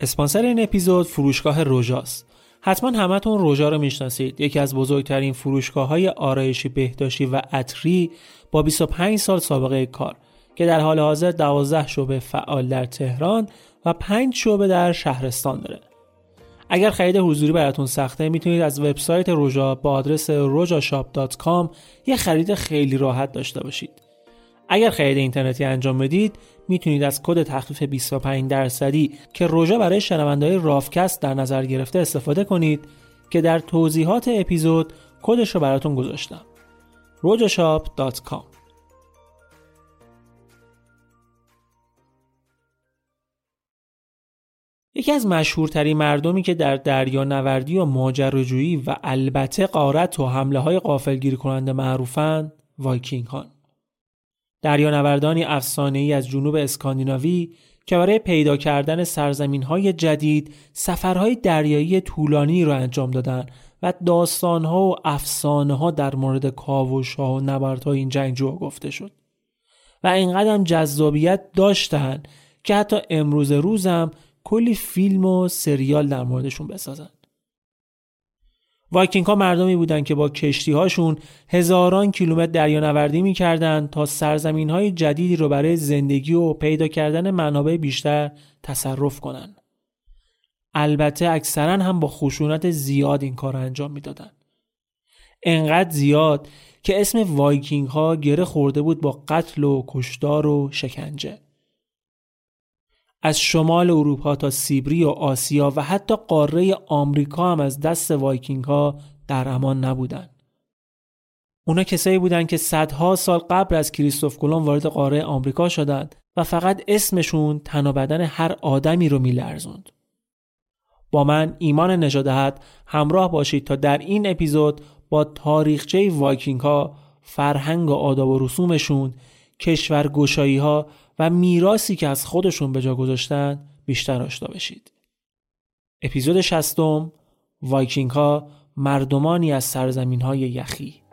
اسپانسر این اپیزود فروشگاه روژاست. حتما همتون روژا رو می‌شناسید. یکی از بزرگترین فروشگاه های آرایشی بهداشتی و عطری با 25 سال سابقه کار که در حال حاضر 12 شعبه فعال در تهران و 5 شعبه در شهرستان داره. اگر خرید حضوری براتون سخته می‌تونید از وبسایت روژا با آدرس rojashop.com یه خرید خیلی راحت داشته باشید. اگر خرید اینترنتی انجام بدید می‌تونید از کد تخفیف 25 درصدی که روژا برای شنوندهای رافکست در نظر گرفته استفاده کنید که در توضیحات اپیزود کدش رو براتون گذاشتم. rojashop.com یکی از مشهورترین مردمی که در دریا نوردی و ماجراجویی و البته قارت و حمله های قافلگیری کننده معروفند وایکینگ هان. دریانوردانی افسانه‌ای از جنوب اسکاندیناوی که برای پیدا کردن سرزمین های جدید سفرهای دریایی طولانی را انجام دادند و داستانها و افسانه ها در مورد کاوش ها و نبردهای این جنگجوها گفته شد. و اینقدر جذابیت داشتند که حتی امروز روزم کلی فیلم و سریال در موردشون بسازن وایکینگ ها مردمی بودن که با کشتی هاشون هزاران کیلومتر دریانوردی می‌کردند تا سرزمین های جدیدی رو برای زندگی و پیدا کردن منابع بیشتر تصرف کنند. البته اکثرا هم با خشونت زیاد این کار انجام می‌دادند. انقدر زیاد که اسم وایکینگ ها گره خورده بود با قتل و کشتار و شکنجه. از شمال اروپا تا سیبری و آسیا و حتی قاره آمریکا هم از دست وایکینگ ها در امان نبودن. اونا کسایی بودند که صدها سال قبل از کریستف کلمب وارد قاره آمریکا شدند و فقط اسمشون تن بدن هر آدمی رو میلرزوند. با من ایمان نژاداحد همراه باشید تا در این اپیزود با تاریخچه وایکینگ ها فرهنگ و آداب و رسومشون کشورگشایی ها و میراثی که از خودشون به جا گذاشتن بیشتر آشنا بشید. اپیزود شصتم وایکینگ ها مردمانی از سرزمین های یخی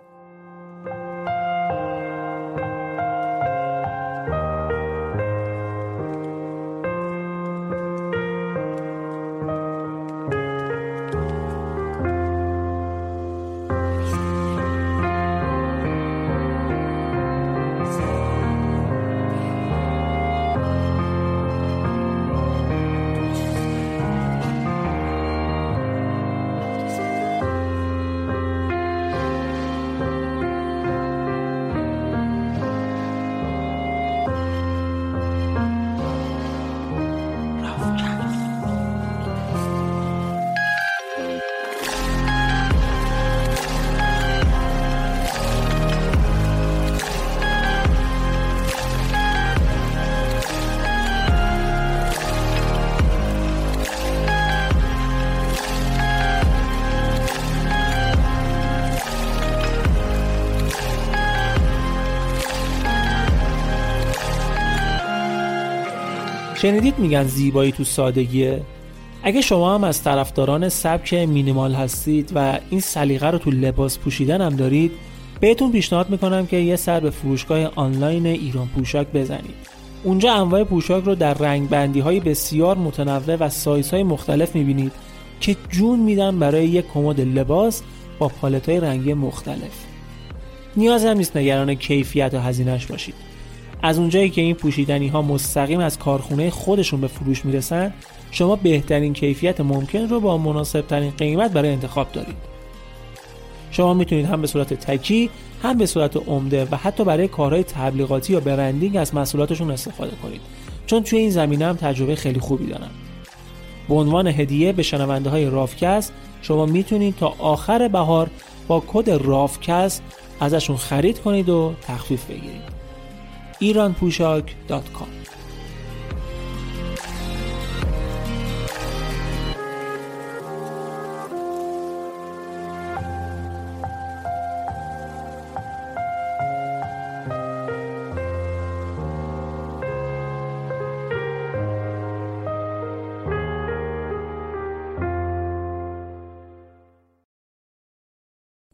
شنیدید میگن زیبایی تو سادگیه؟ اگه شما هم از طرفداران سبک مینیمال هستید و این سلیقه رو تو لباس پوشیدن هم دارید بهتون پیشنهاد می‌کنم که یه سر به فروشگاه آنلاین ایران پوشاک بزنید. اونجا انواع پوشاک رو در رنگ بندی های بسیار متنوع و سایز های مختلف می‌بینید که جون میدن برای یک کمد لباس با پالت های رنگی مختلف. نیاز هم نیست نگران کیفیت و هزینهش باشید. از اونجایی که این پوشیدنی ها مستقیم از کارخونه خودشون به فروش می‌رسن شما بهترین کیفیت ممکن رو با مناسب ترین قیمت برای انتخاب دارید. شما می‌تونید هم به صورت تکی هم به صورت عمده و حتی برای کارهای تبلیغاتی یا برندینگ از محصولاتشون استفاده کنید. چون توی این زمینه هم تجربه خیلی خوبی دارن. به عنوان هدیه به شنونده های رافکست شما می‌تونید تا آخر بهار با کد رافکست ازشون خرید کنید و تخفیف بگیرید. iranpushak.com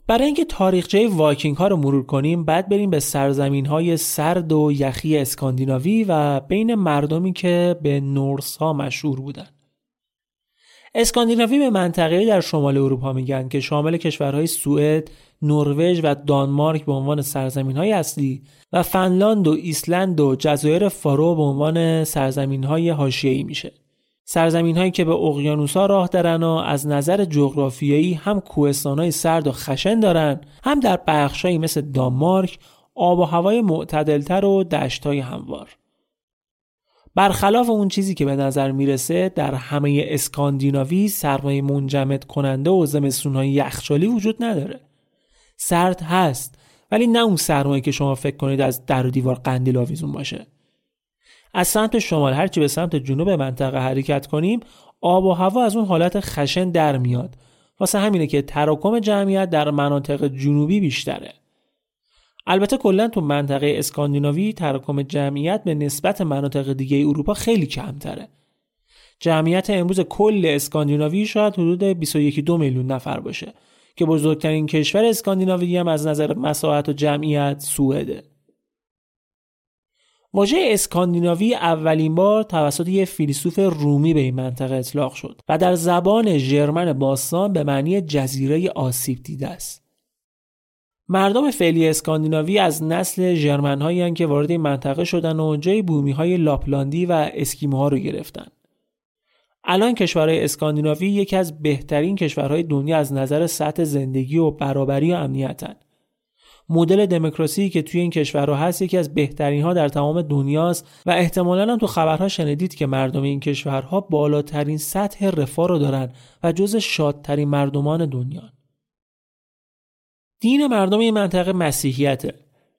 برای اینکه تاریخچه وایکینگ ها رو مرور کنیم باید بریم به سرزمین های سرد و یخی اسکاندیناوی و بین مردمی که به نورس ها مشهور بودن اسکاندیناوی به منطقه در شمال اروپا میگن که شامل کشورهای سوئد، نروژ و دانمارک به عنوان سرزمین های اصلی و فنلاند و ایسلند و جزایر فارو به عنوان سرزمین های حاشیه‌ای میشه. سرزمین هایی که به اقیانوس ها راه دارن و از نظر جغرافیایی هم کوهستان های سرد و خشن دارن هم در بخشهایی مثل دانمارک آب و هوای معتدلتر و دشت های هموار. برخلاف اون چیزی که به نظر می‌رسه در همه اسکاندیناوی سرمایه منجمد کننده و های یخچالی وجود نداره. سرد هست ولی نه اون سرمایه که شما فکر کنید از در و دیوار قندیل آویزون باشه. از سمت شمال هرچی به سمت جنوب منطقه حرکت کنیم آب و هوا از اون حالت خشن در میاد. واسه همینه که تراکم جمعیت در مناطق جنوبی بیشتره. البته کلا تو منطقه اسکاندیناوی تراکم جمعیت به نسبت مناطق دیگه اروپا خیلی کمتره. جمعیت امروز کل اسکاندیناوی شاید حدود 21 دو میلیون نفر باشه که بزرگترین کشور اسکاندیناوی هم از نظر مساحت و جمعیت سوئده. واژه اسکاندیناوی اولین بار توسط یک فیلسوف رومی به این منطقه اطلاق شد و در زبان ژرمن باستان به معنی جزیره آسیب دیده است. مردم فعلی اسکاندیناوی از نسل ژرمن هایی که وارد این منطقه شدن و جای بومی های لاپلاندی و اسکیموها رو گرفتن. الان کشورهای اسکاندیناوی یکی از بهترین کشورهای دنیا از نظر سطح زندگی و برابری و امنیتن. مدل دموکراسی که توی این کشورها هست یکی از بهترین ها در تمام دنیاست و احتمالا هم تو خبرها شنیدید که مردم این کشورها بالاترین سطح رفاه رو دارن و جز شادترین مردمان دنیا. دین مردم این منطقه مسیحیته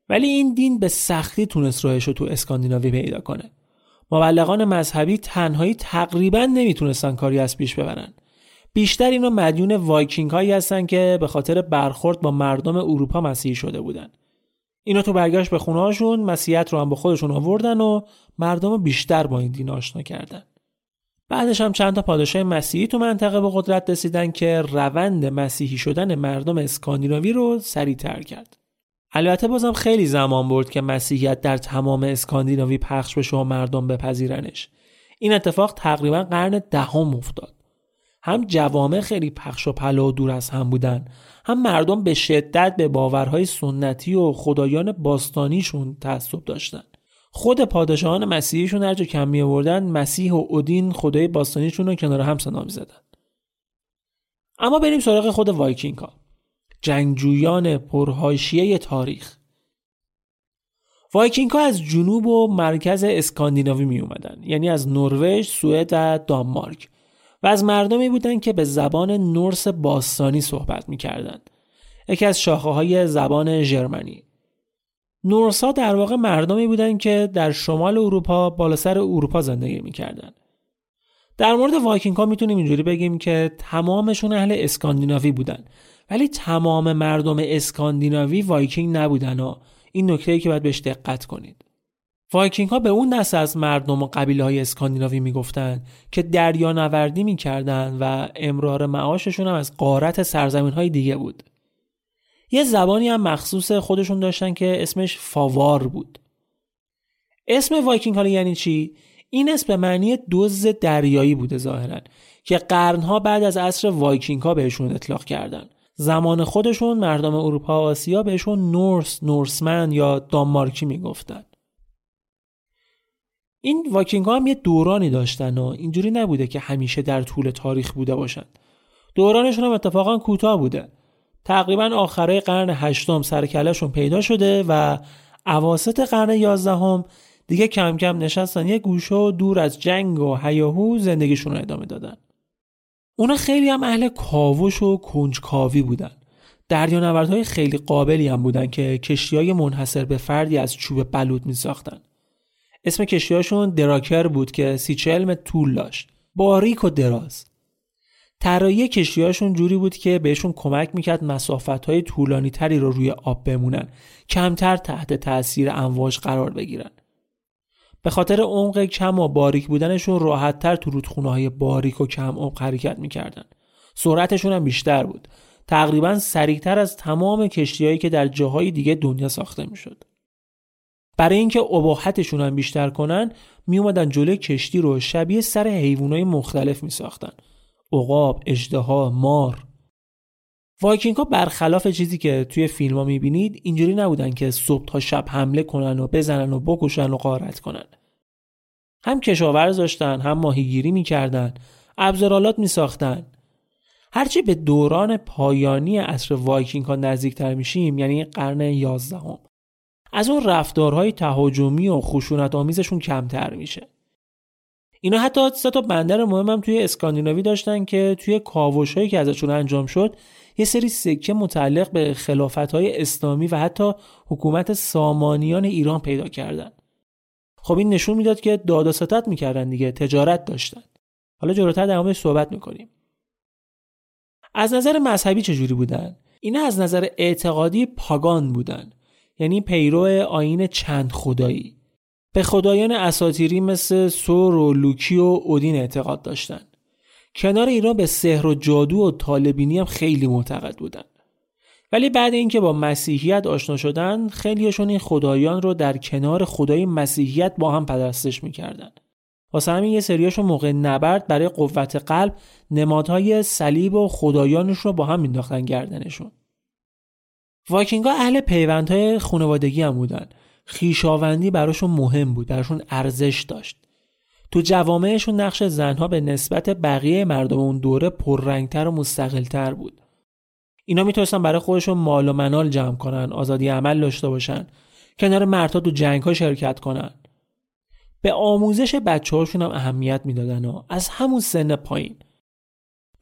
ولی این دین به سختی تونست راهش رو تو اسکاندیناوی پیدا کنه. مبلغان مذهبی تنهایی تقریبا نمی‌تونستن کاری از پیش ببرن. بیشتر اینا مدیون وایکینگ هایی هستن که به خاطر برخورد با مردم اروپا مسیحی شده بودن. اینا تو برگشت به خونه هاشون مسیحیت رو هم با خودشون آوردن و مردم بیشتر با این دین آشنا کردن. بعدش هم چند تا پادشاه مسیحی تو منطقه به قدرت رسیدن که روند مسیحی شدن مردم اسکاندیناوی رو سریعتر کرد. البته بازم خیلی زمان برد که مسیحیت در تمام اسکاندیناوی پخش بشه و مردم بپذیرنش. این اتفاق تقریبا قرن دهم افتاد. هم جوامع خیلی پخش و پلا و دور از هم بودن هم مردم به شدت به باورهای سنتی و خدایان باستانیشون تعصب داشتن. خود پادشاهان مسیحیشون هرجا کم می آوردن مسیح و اودین خدای باستانیشون رو کنار هم صدا می‌زدن اما بریم سراغ خود وایکینگ ها جنگجویان پرحاشیه تاریخ. وایکینگ ها از جنوب و مرکز اسکاندیناوی می اومدن یعنی از نروژ، سوئد و دانمارک. و از مردمی بودند که به زبان نورس باستانی صحبت می‌کردند. یکی از شاخه های زبان ژرمنی. نورس ها در واقع مردمی بودند که در شمال اروپا بالا سر اروپا زندگی می‌کردند. در مورد وایکینگ ها می‌تونیم اینجوری بگیم که تمامشون اهل اسکاندیناوی بودن ولی تمام مردم اسکاندیناوی وایکینگ نبودن و این نکته که باید بهش دقت کنید. وایکینگ ها به اون نسل از مردم و قبیله های اسکاندیناوی می‌گفتند که دریا نوردی می‌کردن و امرار معاششون هم از غارت سرزمین های دیگه بود. یه زبانی هم مخصوص خودشون داشتن که اسمش فاوار بود. اسم وایکینگ ها یعنی چی؟ این اسم به معنی دزد دریایی بوده ظاهرا که قرنها بعد از عصر وایکینگ ها بهشون اطلاق کردن. زمان خودشون مردم اروپا و آسیا بهشون نورس، Norseman یا دانمارکی می‌گفتن. این وایکینگ ها هم یه دورانی داشتن و اینجوری نبوده که همیشه در طول تاریخ بوده باشن. دورانشون هم اتفاقا کوتاه بوده. تقریبا آخرای قرن هشتم سرکلشون پیدا شده و عواست قرن یازدهم دیگه کم کم نشستن یه گوشه و دور از جنگ و هیاهو زندگیشون رو ادامه دادن. اونا خیلی هم اهل کاوش و کنجکاوی بودن. دریانوردهای خیلی قابلی هم بودن که کشتی های منحصر به فردی از چوب بلود می ساختن. اسم کشتیهاشون دراکر بود که سی چلم طول داشت. باریک و دراز. طراحی کشتیهاشون جوری بود که بهشون کمک می‌کرد مسافت های طولانی تری رو روی آب بمونن کمتر تحت تاثیر امواج قرار بگیرن. به خاطر عمق کم و باریک بودنشون راحتتر تو رودخونه های باریک و کم عمق حرکت می‌کردن. سرعتشون هم بیشتر بود. تقریبا سریعتر از تمام کشتیهایی که در جاهای دیگه دنیا ساخته می‌شد. برای اینکه اباحتشون هم بیشتر کنن می اومدن جلوی کشتی رو شبیه سر حیوانای مختلف می ساختن عقاب، اژدها، مار. وایکینگ ها برخلاف چیزی که توی فیلم ها می‌بینید اینجوری نبودن که صبح تا شب حمله کنن و بزنن و بکشن و غارت کنن. هم کشاورز داشتن هم ماهیگیری می‌کردن ابزارآلات میساختن. هرچی به دوران پایانی عصر وایکینگ ها نزدیکتر میشیم یعنی قرن یازدهم از اون رفتارهای تهاجمی و خشونت آمیزشون کمتر میشه. اینا حتی سه تا بندر مهمم توی اسکاندیناوی داشتن که توی کاوش هایی که ازشون انجام شد یه سری سکه متعلق به خلافت های اسلامی و حتی حکومت سامانیان ایران پیدا کردن. خب این نشون می‌داد که داد و ستت می‌کردن دیگه تجارت داشتن. حالا جلوتر در موردش صحبت می‌کنیم. از نظر مذهبی چجوری بودن؟ اینا از نظر اعتقادی پاگان بودن. یعنی پیرو آین چند خدایی به خدایان اساتیری مثل سور و لوکی و اودین اعتقاد داشتند. کنار ایران به سحر و جادو و طالبینی هم خیلی معتقد بودن. ولی بعد اینکه با مسیحیت آشنا شدن خیلیشون این خدایان رو در کنار خدای مسیحیت با هم پرستش می‌کردن. واسه همین یه سریاشون موقع نبرد برای قوت قلب نمادهای صلیب و خدایانش رو با هم مینداختن گردنشون. واکینگا اهل پیوندهای خانوادگی هم بودن. خیشاوندی براشون مهم بود براشون ارزش داشت. تو جوامعشون نقش زنها به نسبت بقیه مردم اون دوره پررنگتر و مستقلتر بود. اینا می‌تونستن برای خودشون مال و منال جمع کنن آزادی عمل داشته باشن کنار مردها تو جنگ ها شرکت کنن. به آموزش بچه هاشون هم اهمیت می‌دادن و از همون سن پایین.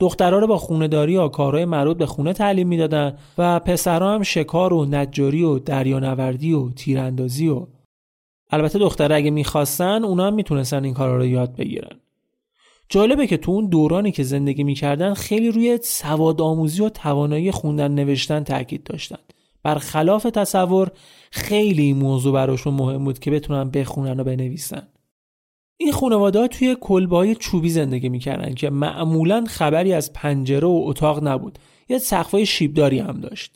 دخترها رو با خونه داری و کارهای مربوط به خونه تعلیم می‌دادن و پسرها هم شکار و نجاری و دریانوردی و تیراندازی و البته دخترها اگه می‌خواستن اونا هم می‌تونستن این کارا رو یاد بگیرن. جالبه که تو اون دورانی که زندگی می‌کردن خیلی روی سواد آموزی و توانایی خوندن نوشتن تاکید داشتن. برخلاف تصور خیلی این موضوع براشون مهم بود که بتونن بخونن و بنویسن. این خانواده ها توی کلبه چوبی زندگی می‌کردن که معمولا خبری از پنجره و اتاق نبود. یه سقفای شیبداری هم داشت.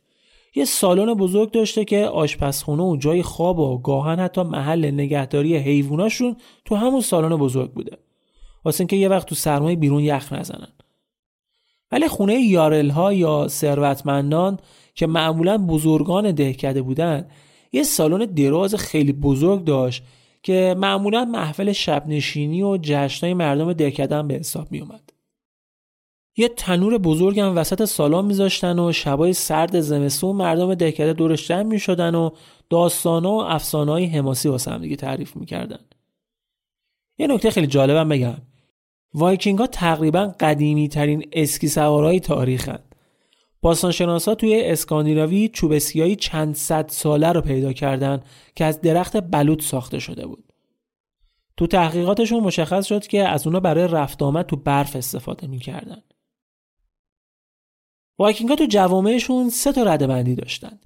یه سالن بزرگ داشته که آشپزخونه و جای خواب و گاهن حتی محل نگهداری حیواناشون تو همون سالن بزرگ بوده. واسه اینکه یه وقت تو سرمای بیرون یخ نزنن. ولی خونه یارل ها یا ثروتمندان که معمولا بزرگان دهکده بودن یه سالن دراز خیلی بزرگ داشت که معمولا محفل شب نشینی و جشنهای مردم دهکده به حساب می اومد. یه تنور بزرگ هم وسط سالن میذاشتن و شبای سرد زمستون مردم دهکده دورش جمع می شدن و داستانا و افسانه های حماسی واسه هم دیگه تعریف می‌کردن. یه نکته خیلی جالبم بگم. وایکینگ ها تقریبا قدیمی ترین اسکی سوارهای تاریخن. باستانشناسا توی اسکاندیناوی چوب چند صد ساله رو پیدا کردن که از درخت بلوط ساخته شده بود. تو تحقیقاتشون مشخص شد که از اونا برای رفت آمد تو برف استفاده می‌کردن. وایکینگ ها تو جوامعشون سه تا رده بندی داشتن.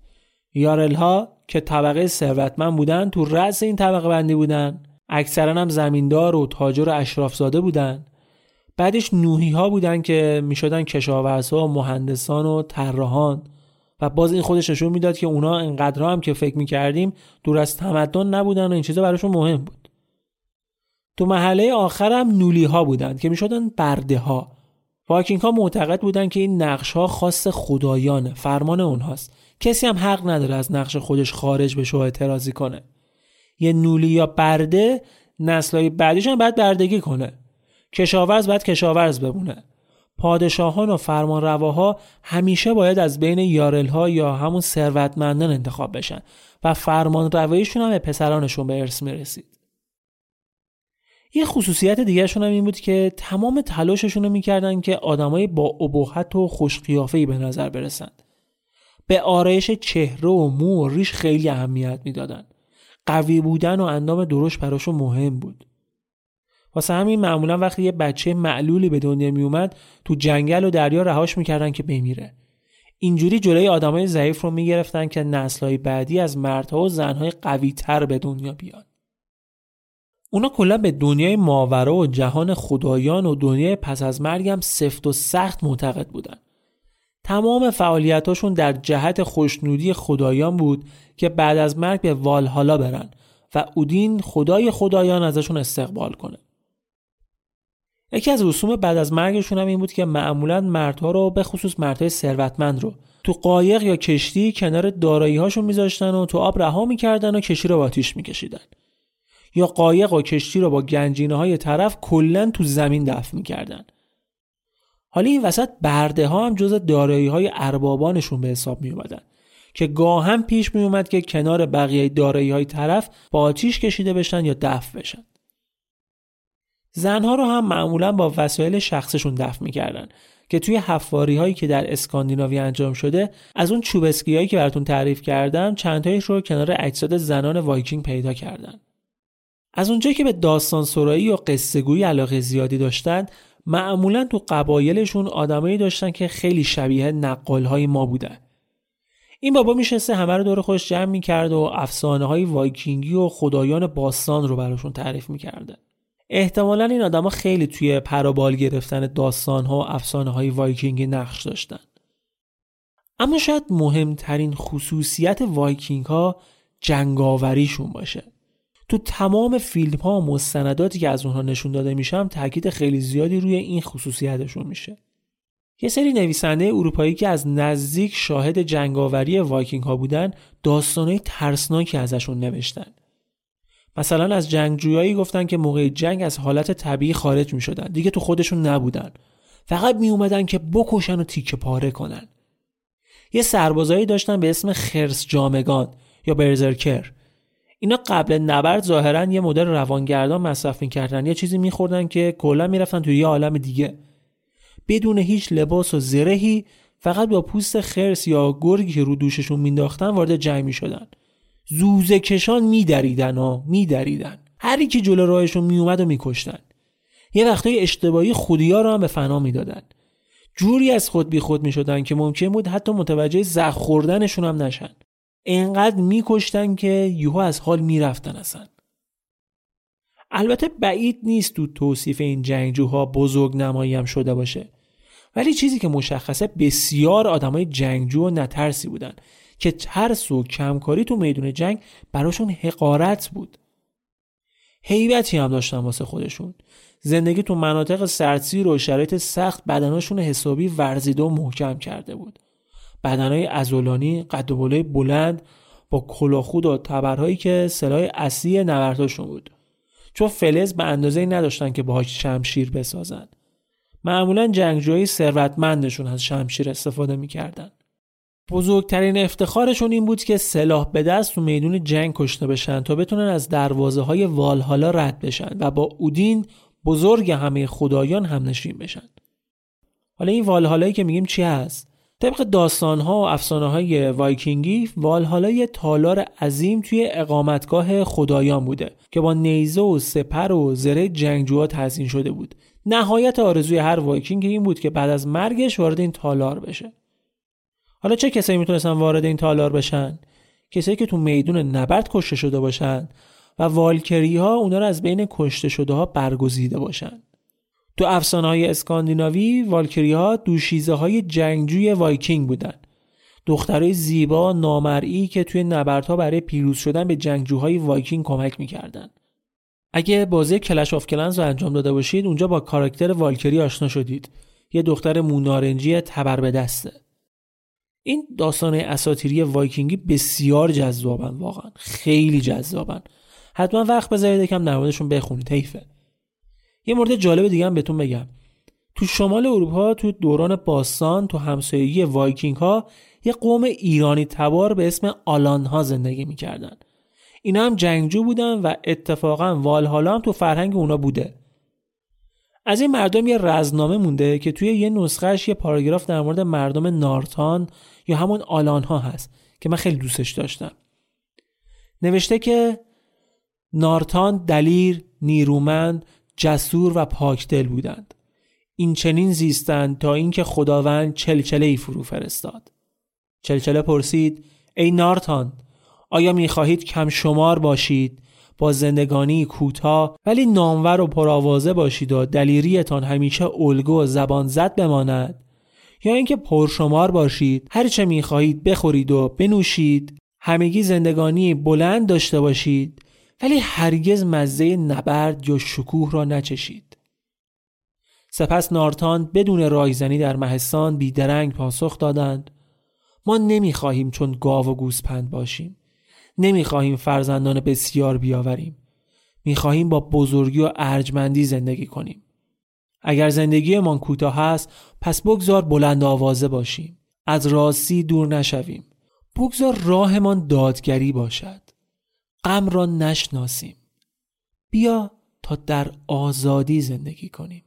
یارل ها که طبقه ثروتمند بودن تو رأس این طبقه بندی بودن اکثرا هم زمیندار و تاجر و اشرافزاده بودن بعدش نوحی ها بودن که می‌شدن کشاورزها و مهندسان و طراحان. و باز این خودش نشون می‌داد که اونا انقدر هم که فکر می‌کردیم دور از تمدن نبودن و این چیزا براشون مهم بود. تو محله آخر هم نولی ها بودن که می‌شدن برده ها واکینگ ها معتقد بودن که این نقش ها خاص خدایانه فرمان اونهاست. کسی هم حق نداره از نقش خودش خارج بشه و اعتراضی کنه. یه نولی یا برده نسلهای بعدیش باید بردگی کنه. کشاورز باید کشاورز بمونه. پادشاهان و فرمانرواها همیشه باید از بین یارلها یا همون ثروتمندان انتخاب بشن و فرمان رواییشون هم به پسرانشون به ارث می‌رسید. یه خصوصیت دیگرشون هم این بود که تمام تلاششون رو می‌کردن که آدمای با ابهت و خوشقیافهی به نظر برسند به آرایش چهره و مو و ریش خیلی اهمیت می‌دادن. قوی بودن و اندام درشت براشون مهم بود. واسه همین معمولا وقتی یه بچه معلولی به دنیا می اومد تو جنگل و دریا رهاش می‌کردن که بمیره. اینجوری جلوی آدمای ضعیف رو می‌گرفتن که نسلهای بعدی از مردها و زنهای قوی تر به دنیا بیان. اونا کلا به دنیای ماورا و جهان خدایان و دنیای پس از مرگ هم سفت و سخت معتقد بودن. تمام فعالیتاشون در جهت خوشنودی خدایان بود که بعد از مرگ به والهالا برن و اودین خدای خدایان ازشون استقبال کنه. یکی از رسوم بعد از مرگشون هم این بود که معمولا مردها رو به خصوص مردهای ثروتمند رو تو قایق یا کشتی کنار دارایی هاشون میذاشتن و تو آب رها می‌کردن و کشتی رو با آتیش میکشیدن. یا قایق و کشتی رو با گنجینه های طرف کلا تو زمین دفن می‌کردن. حالا این وسط برده ها هم جز دارایی های اربابانشون به حساب می اومدن که گاهم پیش می اومد که کنار بقیه دارایی های طرف با آتیش کشیده بشن یا دفن بشن. زنها رو هم معمولا با وسایل شخصیشون دفن می‌کردن که توی حفاری هایی که در اسکاندیناوی انجام شده از اون چوب اسکی هایی که براتون تعریف کردم چندتایش رو کنار اجساد زنان وایکینگ پیدا کردن. از اونجایی که به داستان سرایی و قصه علاقه زیادی داشتن معمولا تو قبایلشون آدمایی داشتن که خیلی شبیه نقال های ما بودن. این بابا می‌شسته همه رو دور خودش جمع می‌کرد و افسانه های وایکینگی و خدایان باستان رو براشون تعریف می‌کرده. احتمالا این آدما خیلی توی پر و بال گرفتن داستان ها و افسانه های وایکینگی نقش داشتن. اما شاید مهمترین خصوصیت وایکینگ ها جنگاوریشون باشه. تو تمام فیلم ها و مستنداتی که از اونها نشون داده میشه تاکید خیلی زیادی روی این خصوصیتشون میشه. یه سری نویسنده اروپایی که از نزدیک شاهد جنگاوری وایکینگ ها بودن داستانهای ترسناکی ازشون نوشتن. مثلا از جنگجویایی گفتن که موقع جنگ از حالت طبیعی خارج می شدن دیگه تو خودشون نبودن. فقط می اومدن که بکشن و تیکه پاره کنن. یه سربازایی داشتن به اسم خرس جامگان یا برزرکر. اینا قبل نبرد ظاهرا یه مدل روانگردان مصرف می‌کردن. یه چیزی میخوردن که کلا می‌رفتن توی یه عالم دیگه. بدون هیچ لباس و زرهی فقط با پوست خرس یا گرگی که رو دوششون مینداختن وارد جنگ می‌شدن. زوزه کشان میدریدن ها میدریدن. هری که جلو راهشون میومد و میکشتن. یه وقتای اشتباهی خودیا رو هم به فنا می‌دادن. جوری از خود بی خود می‌شدن که ممکن بود حتی متوجه زخ خوردنشون هم نشن. انقدر میکشتن که یهو از حال می‌رفتن اصلا. البته بعید نیست تو توصیف این جنگجوها بزرگ نمایی هم شده باشه. ولی چیزی که مشخصه بسیار آدمای جنگجو و نترسی بودن. که ترس و کمکاری تو میدون جنگ براشون حقارت بود. حیبتی هم داشتن واسه خودشون. زندگی تو مناطق سردسیر و شرایط سخت بدناشون حسابی ورزیده و محکم کرده بود. بدنهای ازولانی قد و بلند با کلاخود و تبرهایی که سلاح اصلی نبرداشون بود. چون فلز به اندازه نداشتن که باهاش شمشیر بسازن. معمولا جنگجوهای ثروتمندشون از شمشیر استفاده می‌کردن. بزرگترین افتخارشون این بود که سلاح به دست تو میدون جنگ کشته بشن تا بتونن از دروازه های والهالا رد بشن و با اودین بزرگ همه خدایان هم نشین بشن. حالا این والهالایی که میگیم چی هست؟ طبق داستان ها و افسانه های وایکینگی والهالا یه تالار عظیم توی اقامتگاه خدایان بوده که با نیزه و سپر و زره جنگجوها تزیین شده بود. نهایت آرزوی هر وایکینگ این بود که بعد از مرگش وارد این تالار بشه. حالا چه کسایی می‌تونستن وارد این تالار بشن؟ کسایی که تو میدون نبرد کشته شده باشن و والکری ها اونا رو از بین کشته شده ها برگزیده باشن. تو افسانه های اسکاندیناوی والکری ها دوشیزه های جنگجوی وایکینگ بودن. دخترای زیبای نامرئی که توی نبردها برای پیروز شدن به جنگجوهای وایکینگ کمک می‌کردن. اگه بازی کلش آف کلنز رو انجام داده باشید اونجا با کاراکتر والکری آشنا شدید. یه دختر مونارنجی تبر به دسته. این داستانای اساطیری وایکینگی بسیار جذابن واقعا. خیلی جذابن. حتما وقت بذارید یکم در بخونید حیفه. یه مورد جالب دیگه هم بهتون بگم. تو شمال اروپا تو دوران باستان تو همسایگی وایکینگ ها یه قوم ایرانی تبار به اسم آلان ها زندگی می‌کردن. اینا هم جنگجو بودن و اتفاقا والهالا هم تو فرهنگ اونا بوده. از این مردم یه رزنامه مونده که توی یه نسخهش یه پاراگراف در مورد مردم نارتان یا همون آلان ها هست که من خیلی دوستش داشتم نوشته که نارتان دلیر، نیرومند، جسور و پاکدل بودند. این چنین زیستند تا اینکه خداوند چلچله ای فرو فرستاد. چلچله پرسید ای نارتان آیا می‌خواهید کم شمار باشید با زندگانی کوتاه ولی نامور و پرآوازه باشید و دلیریتان همیشه الگو و زبان زد بماند. یا اینکه پرشمار باشید هر چه می‌خواهید بخورید و بنوشید. همگی زندگانی بلند داشته باشید ولی هرگز مزه نبرد یا شکوه را نچشید. سپس نارتان بدون رایزنی در مهستان بیدرنگ پاسخ دادند. ما نمی‌خواهیم چون گاو و گوسپند باشیم. نمی‌خواهیم فرزندان بسیار بیاوریم. می‌خواهیم با بزرگی و ارجمندی زندگی کنیم. اگر زندگیمان کوتاه است پس بگذار بلند آوازه باشیم. از راستی دور نشویم. بگذار راهمان دادگری باشد. غم را نشناسیم. بیا تا در آزادی زندگی کنیم.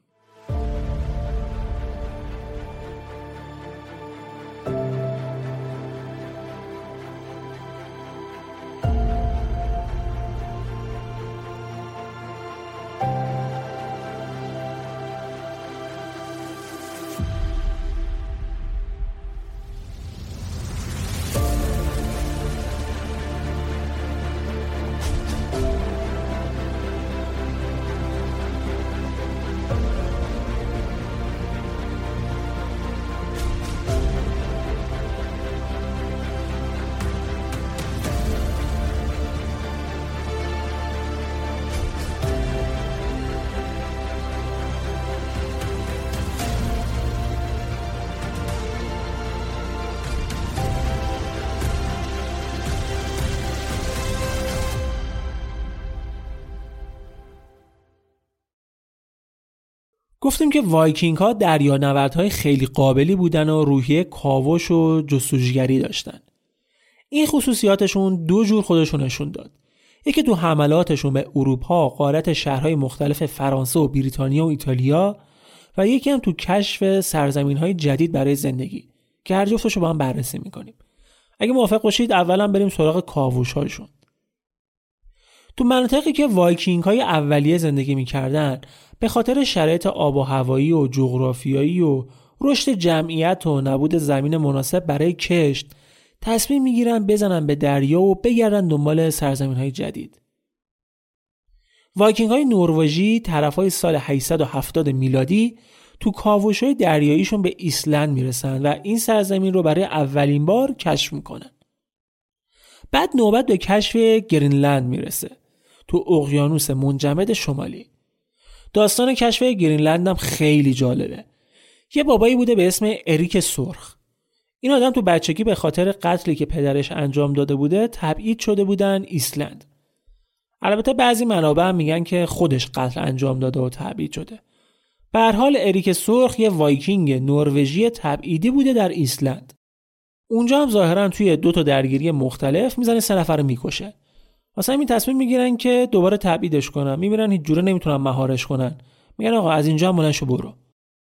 گفتیم که وایکینگ ها های خیلی قابلی بودن و روحیه کاوش و جستجوگری داشتن. این خصوصیاتشون دو جور خودشون نشون داد. یکی تو حملاتشون به اروپا، قارت شهرهای مختلف فرانسه و بریتانیا و ایتالیا و یکی هم تو کشف سرزمین های جدید برای زندگی که هر جفتش رو با هم بررسی می‌کنیم. اگه موافق باشید اولا بریم سراغ کاوش هاشون. تو مناطقی که وایکینگ های اولیه زندگی می‌کردن به خاطر شرایط آب و هوایی و جغرافیایی و رشد جمعیت و نبود زمین مناسب برای کشت تصمیم می‌گیرن بزنن به دریا و بگردن دنبال سرزمین های جدید. وایکینگ های نروژی طرف های سال 870 میلادی تو کاوش های دریاییشون به ایسلند می‌رسن و این سرزمین رو برای اولین بار کشف می‌کنن. بعد نوبت به کشف گرینلند می‌رسه تو اقیانوس منجمد شمالی. داستان کشف گرینلند هم خیلی جالبه. یه بابایی بوده به اسم اریک سرخ. این آدم تو بچگی به خاطر قتلی که پدرش انجام داده بوده تبعید شده بودن ایسلند. البته بعضی منابع هم میگن که خودش قتل انجام داده و تبعید شده. به هر حال اریک سرخ یه وایکینگ نروژی تبعیدی بوده در ایسلند. اونجا هم ظاهرا توی دو تا درگیری مختلف می‌زنه سه نفر می‌کشه. واسه همین تصمیم می‌گیرن که دوباره تبعیدش کنن. می‌بینن هیچ جوره نمی‌تونن مهارش کنن. میگن آقا از اینجا هم برو.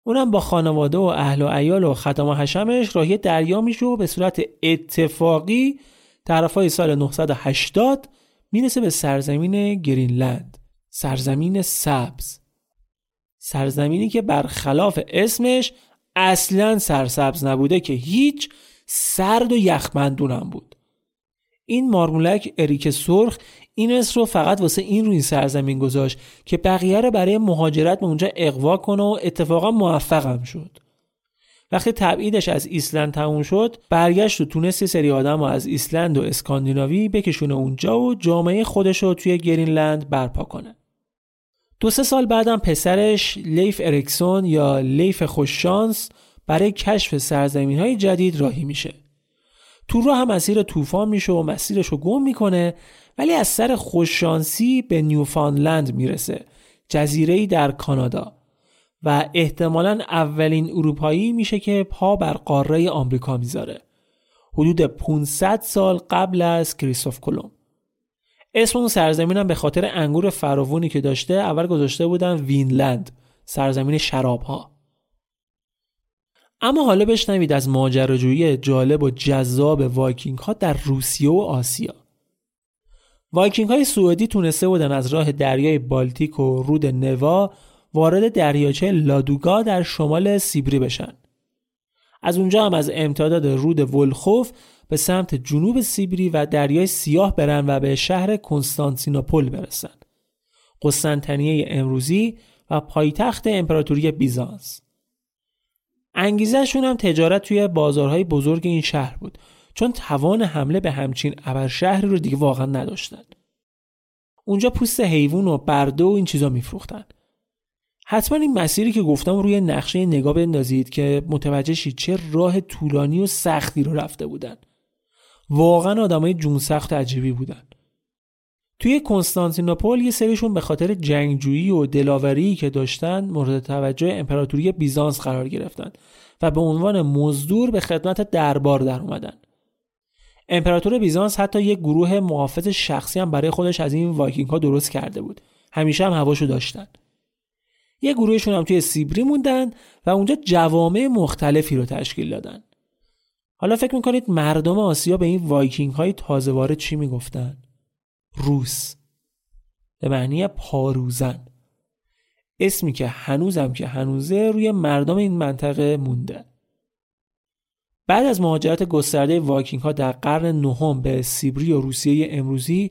اونم با خانواده و اهل و عیال و ختم و حشمش راهی دریا میشه و به صورت اتفاقی طرفای سال 980 می‌رسه به سرزمین گرینلند. سرزمین سبز. سرزمینی که برخلاف اسمش اصلا سرسبز نبوده که هیچ سرد و یخبندونم بود. این مارمولک اریک سرخ این اسم رو فقط واسه این روی سرزمین گذاشت که بقیه رو برای مهاجرت به اونجا اقوا کنه و اتفاقا موفقم شد. وقتی تبعیدش از ایسلند تموم شد برگشت و تونست سری آدم رو از ایسلند و اسکاندیناوی بکشونه اونجا و جامعه خودش رو توی گرینلند برپا کنه. دو سه سال بعدم پسرش لیف اریکسون یا لیف خوششانس برای کشف سرزمین های جدید راهی میشه. تو راه هم مسیر طوفان میشه و مسیرش رو گم می‌کنه ولی از سر خوششانسی به نیوفاندلند می‌رسه جزیره در کانادا. و احتمالا اولین اروپایی میشه که پا بر قاره آمریکا می‌ذاره. حدود 500 سال قبل از کریستوف کلم اسم اون سرزمین هم به خاطر انگور فراوونی که داشته اول گذاشته بودن وینلند سرزمین شراب ها اما حالا بشنوید از ماجراجویی جالب و جذاب وایکینگ ها در روسیه و آسیا وایکینگ های سوئدی تونسته بودن از راه دریای بالتیک و رود نوا وارد دریاچه لادوگا در شمال سیبری بشن. از اونجا هم از امتداد رود ولخوف به سمت جنوب سیبری و دریای سیاه برن و به شهر کنستانتینوپل برسن. قسطنطنیه امروزی و پایتخت امپراتوری بیزانس. انگیزشون هم تجارت توی بازارهای بزرگ این شهر بود چون توان حمله به همچین ابر شهری رو دیگه واقعا نداشتن. اونجا پوست حیوان و برده و این چیزا میفروختن. حتما این مسیری که گفتم روی نقشه نگاه بندازید که متوجه شید چه راه طولانی و سختی رو رفته بودن. واقعا آدمای جون سخت عجیبی بودن. توی کنستانتینوپل یه سریشون به خاطر جنگجویی و دلاوری که داشتن مورد توجه امپراتوری بیزانس قرار گرفتن و به عنوان مزدور به خدمت دربار در اومدن. امپراتور بیزانس حتی یک گروه محافظ شخصی هم برای خودش از این وایکینگ ها درست کرده بود. همیشه هم هواشو داشتن. یه گروهشون هم توی سیبری موندن و اونجا جوامع مختلفی رو تشکیل دادن. حالا فکر می‌کنید مردم آسیا به این وایکینگ های تازه وارد چی می‌گفتن؟ روس. به معنی پاروزن. اسمی که هنوزم که هنوزه روی مردم این منطقه مونده. بعد از مهاجرت گسترده وایکینگ ها در قرن نهم به سیبری و روسیه امروزی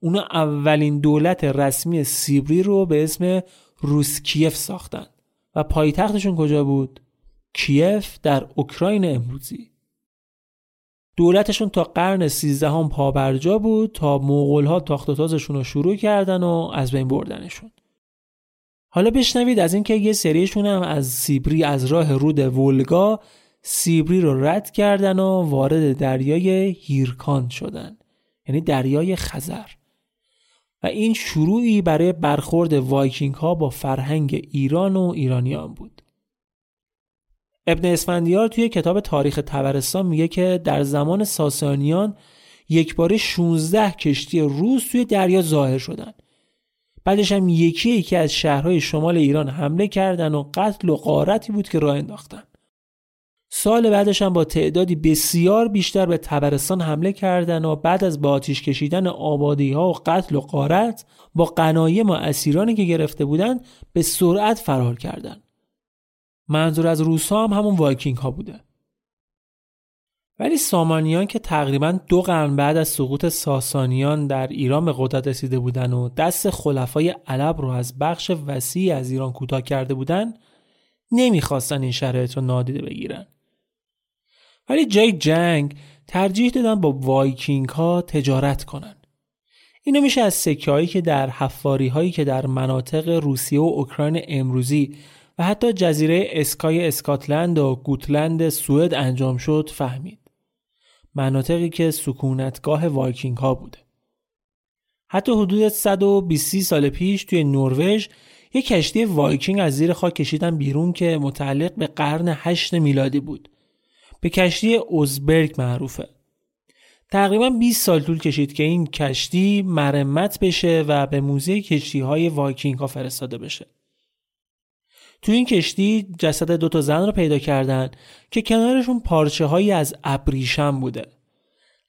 اونا اولین دولت رسمی سیبری رو به اسم روس کیف ساختن. و پایتختشون کجا بود؟ کیف در اوکراین امروزی. دولتشون تا قرن سیزدهم پابرجا بود تا موغول ها تاخت و تازشون رو شروع کردن و از بین بردنشون. حالا بشنوید از اینکه یه سریشون هم از سیبری از راه رود ولگا سیبری رو رد کردن و وارد دریای هیرکان شدن یعنی دریای خزر. و این شروعی برای برخورد وایکینگ ها با فرهنگ ایران و ایرانیان بود. ابن اسفندیار توی کتاب تاریخ تبرستان میگه که در زمان ساسانیان یک باره 16 کشتی روس توی دریا ظاهر شدن بعدش هم یکی یکی از شهرهای شمال ایران حمله کردن و قتل و قارتی بود که راه انداختن سال بعدش هم با تعدادی بسیار بیشتر به تبرستان حمله کردن و بعد از با آتیش کشیدن آبادی ها و قتل و قارت با غنایم و اسیرانی که گرفته بودن به سرعت فرار کردند. منظور از روسا هم همون وایکینگ ها بوده. ولی سامانیان که تقریبا دو قرن بعد از سقوط ساسانیان در ایران به قدرت رسیده بودن و دست خلفای عرب رو از بخش وسیعی از ایران کوتاه کرده بودن نمی‌خواستن این شرایط رو نادیده بگیرن. ولی به جای جنگ ترجیح دادن با وایکینگ ها تجارت کنن. اینو میشه از سکه هایی که در حفاری هایی که در مناطق روسیه و اوکراین امروزی و حتی جزیره اسکای اسکاتلند و گوتلند سوئد انجام شد فهمید. مناطقی که سکونتگاه وایکینگ ها بوده. حتی حدود 120 سال پیش توی نروژ یک کشتی وایکینگ از زیر خاک کشیدن بیرون که متعلق به قرن 8 میلادی بود. به کشتی اوزبرگ معروفه. تقریبا 20 سال طول کشید که این کشتی مرمت بشه و به موزه کشتی های وایکینگ ها فرستاده بشه. تو این کشتی جسد دو تا زن رو پیدا کردن که کنارشون پارچه هایی از ابریشم بوده.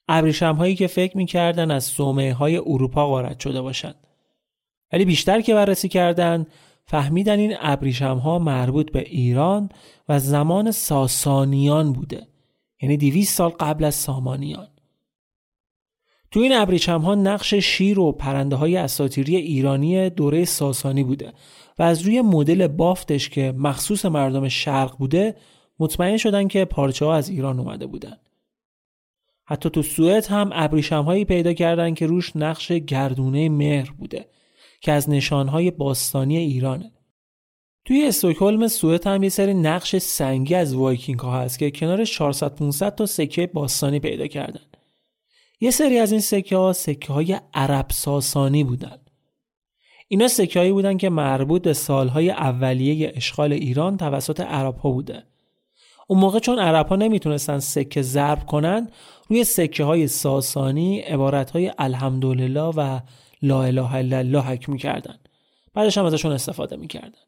ابریشم هایی که فکر می‌کردن از سومه های اروپا غارت شده باشند. ولی بیشتر که بررسی کردن فهمیدن این ابریشم ها مربوط به ایران و زمان ساسانیان بوده. یعنی دیویس سال قبل از سامانیان. تو این ابریشم ها نقش شیر و پرنده های اساتیری ایرانی دوره ساسانی بوده و از روی مدل بافتش که مخصوص مردم شرق بوده مطمئن شدن که پارچه ها از ایران اومده بودن. حتی تو سوئد هم ابریشم هایی پیدا کردن که روش نقش گردونه مهر بوده که از نشانهای باستانی ایرانه. توی استکهلم سوئد هم یه سری نقش سنگی از وایکینگ ها هست که کنار 400 500 تا سکه باستانی پیدا کردن. یه سری از این سکه ها سکه های عرب ساسانی بودن. اینا سکه هایی بودن که مربوط به سالهای اولیه اشغال ایران توسط عرب ها بوده. اون موقع چون عرب ها نمی‌تونستن سکه ضرب کنن روی سکه های ساسانی عبارت های الحمدلله و لا اله الا الله حک می‌کردن. بعدش هم ازشون استفاده می‌کردن.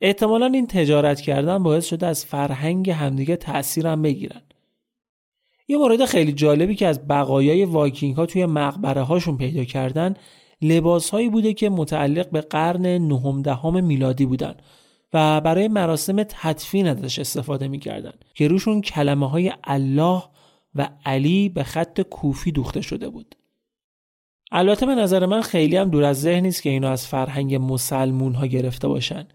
احتمالا این تجارت کردن باعث شده از فرهنگ همدیگه تأثیرم بگیرن. یه مورد خیلی جالبی که از بقایای وایکینگ ها توی مقبره هاشون پیدا کردن لباس هایی بوده که متعلق به قرن نهم دهم میلادی بودن و برای مراسم تدفین ازش استفاده می‌کردن که روشون کلمه های الله و علی به خط کوفی دوخته شده بود. البته به نظر من خیلی هم دور از ذهن نیست که اینو از فرهنگ مسلمون ها گرفته باشن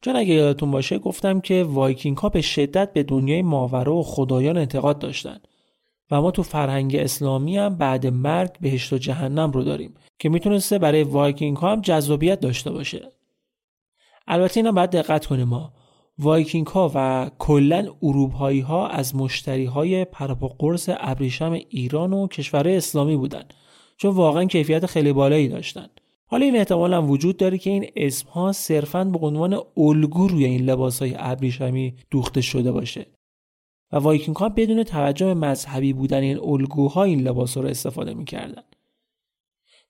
چون اگه یادتون باشه گفتم که وایکینگ ها به شدت به دنیای ماورا و خدایان اعتقاد داشتن و ما تو فرهنگ اسلامی هم بعد مرگ بهشت و جهنم رو داریم که می‌تونسته برای وایکینگ ها هم جذابیت داشته باشه. البته اینا باید دقت کنیم ما. وایکینگ ها و کلا اروپایی ها از مشتری های پر و پا قرص ابریشم ایران و کشورهای اسلامی بودن چون واقعا کیفیت خیلی بالایی داشتن. حالا این احتمال هم وجود داره که این اسم ها صرفا به عنوان الگو روی این لباس های ابریشمی دوخته شده باشه. و وایکینگ ها بدون توجه به مذهبی بودن این الگوها این لباس رو استفاده می‌کردن.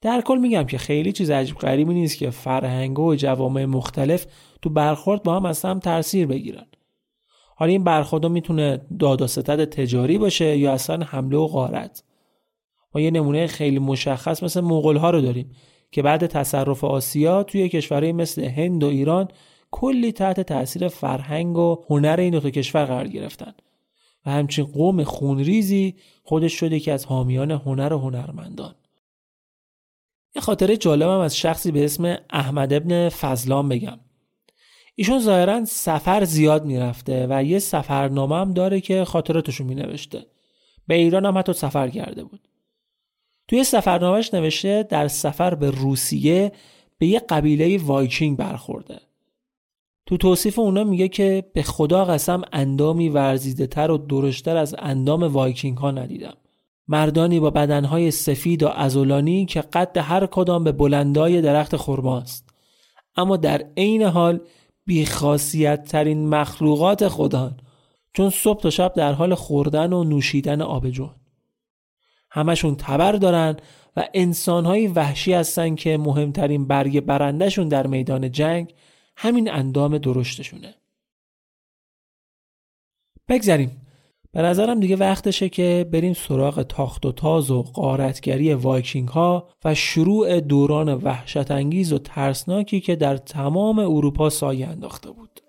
در کل میگم که خیلی چیز عجیب غریبی نیست که فرهنگ و جوامع مختلف تو برخورد با هم از هم تاثیر بگیرن. حالا این برخورد می‌تونه داد و ستد تجاری باشه یا اصلا حمله و غارت. ما یه نمونه خیلی مشخص مثل مغول ها رو داریم که بعد تصرف آسیا توی کشورهای مثل هند و ایران کلی تحت تاثیر فرهنگ و هنر این دو کشور قرار گرفتن. و همچین قوم خونریزی خودش شده که از حامیان هنر و هنرمندان. یه خاطره جالبم از شخصی به اسم احمد ابن فضلان بگم. ایشون ظاهرا سفر زیاد می‌رفته و یه سفرنامه هم داره که خاطراتشو می نوشته به ایران هم حتی سفر کرده بود. توی سفرنامهش نوشته در سفر به روسیه به یه قبیله وایکینگ برخورده. تو توصیف اونا میگه که به خدا قسم اندامی ورزیده تر و درشتر از اندام وایکینگ ها ندیدم. مردانی با بدنهای سفید و ازولانی که قد هر کدام به بلندای درخت خرماست اما در عین حال بیخاصیت ترین مخلوقات خدا چون صبح تا شب در حال خوردن و نوشیدن آبجون همشون تبر دارن و انسانهایی وحشی هستن که مهمترین برگ برندشون در میدان جنگ همین اندام درشتشونه. بگذریم. به نظرم دیگه وقتشه که بریم سراغ تاخت و تاز و قارتگری وایکینگ ها و شروع دوران وحشت انگیز و ترسناکی که در تمام اروپا سایه انداخته بود.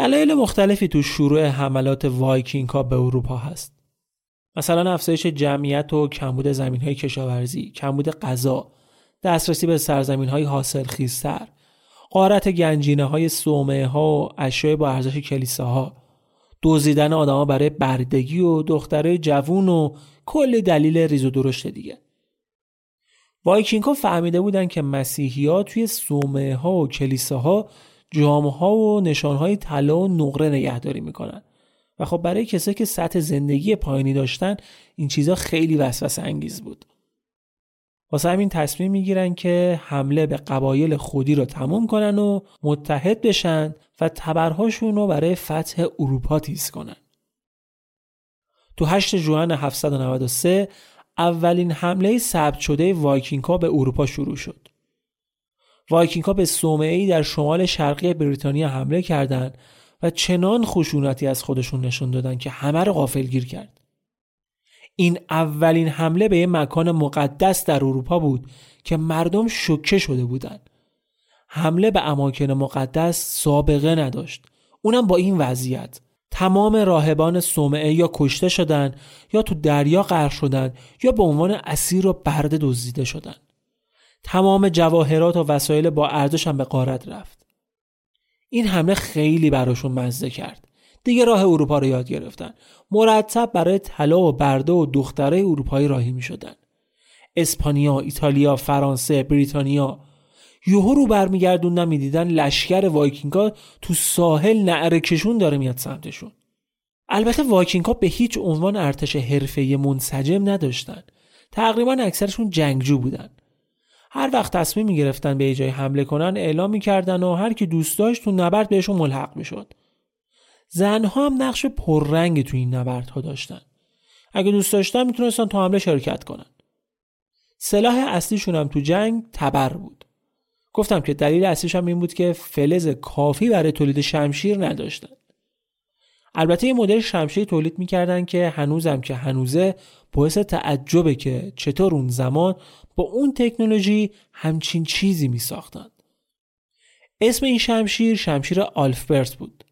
دلایل مختلفی تو شروع حملات وایکینگ ها به اروپا هست. مثلا افزایش جمعیت و کمبود زمین های کشاورزی، کمبود غذا، دسترسی به سرزمین های حاصل خیزتر، غارت گنجینه های صومعه ها و اشیاء با ارزش کلیساها، دزدیدن آدما برای بردگی و دخترای جوون و کلی دلیل ریز و درشت دیگه. وایکینگ ها فهمیده بودن که مسیحی ها توی صومعه ها و کلیساها ها و های طلا و نقره نگهداری می‌کنن و خب برای کسایی که سطح زندگی پایینی داشتن این چیزا خیلی وسوسه انگیز بود واسه همین تصمیم می‌گیرن که حمله به قبایل خودی رو تموم کنن و متحد بشن و تبرهاشون رو برای فتح اروپا تیز کنن. تو 8 ژوئن 793 اولین حمله ثبت شده وایکینگ ها به اروپا شروع شد. وایکینگ ها به صومعه در شمال شرقی بریتانیا حمله کردند و چنان خشونتی از خودشون نشون دادن که همه رو غافلگیر کرد. این اولین حمله به یه مکان مقدس در اروپا بود که مردم شوکه شده بودند. حمله به اماکن مقدس سابقه نداشت. اونم با این وضعیت. تمام راهبان صومعه یا کشته شدند یا تو دریا غرق شدند یا به عنوان اسیر و برده دزدیده شدند. تمام جواهرات و وسایل با ارزش هم به قارت رفت. این حمله خیلی براشون مزه کرد. دیگه راه اروپا رو یاد گرفتن. مرتب برای طلا و برده و دختره اروپایی راهی می شدن. اسپانیا، ایتالیا، فرانسه، بریتانیا یوهو رو برمیگردوندن می‌دیدن لشکر وایکینگا تو ساحل نعرکشون داره میاد سمتشون. البته وایکینگا به هیچ عنوان ارتش حرفه‌ای منسجم نداشتن. تقریبا اکثرشون جنگجو بودن. هر وقت تصمیم می گرفتن به جای حمله کنن اعلام می‌کردن و هر کی دوست داشت تو نبرد بهشون ملحق می‌شد. زنها هم نقش پررنگی تو این نبردها داشتن. اگه دوست داشتن می‌تونستن تو حمله شرکت کنن. سلاح اصلیشون هم تو جنگ تبر بود. گفتم که دلیل اصلیش هم این بود که فلز کافی برای تولید شمشیر نداشتن. البته یه مدل شمشیر تولید می‌کردن که هنوزم که هنوزه باعث تعجبه که چطور اون زمان با اون تکنولوژی همچین چیزی می ساختن. اسم این شمشیر شمشیر آلفبرت بود.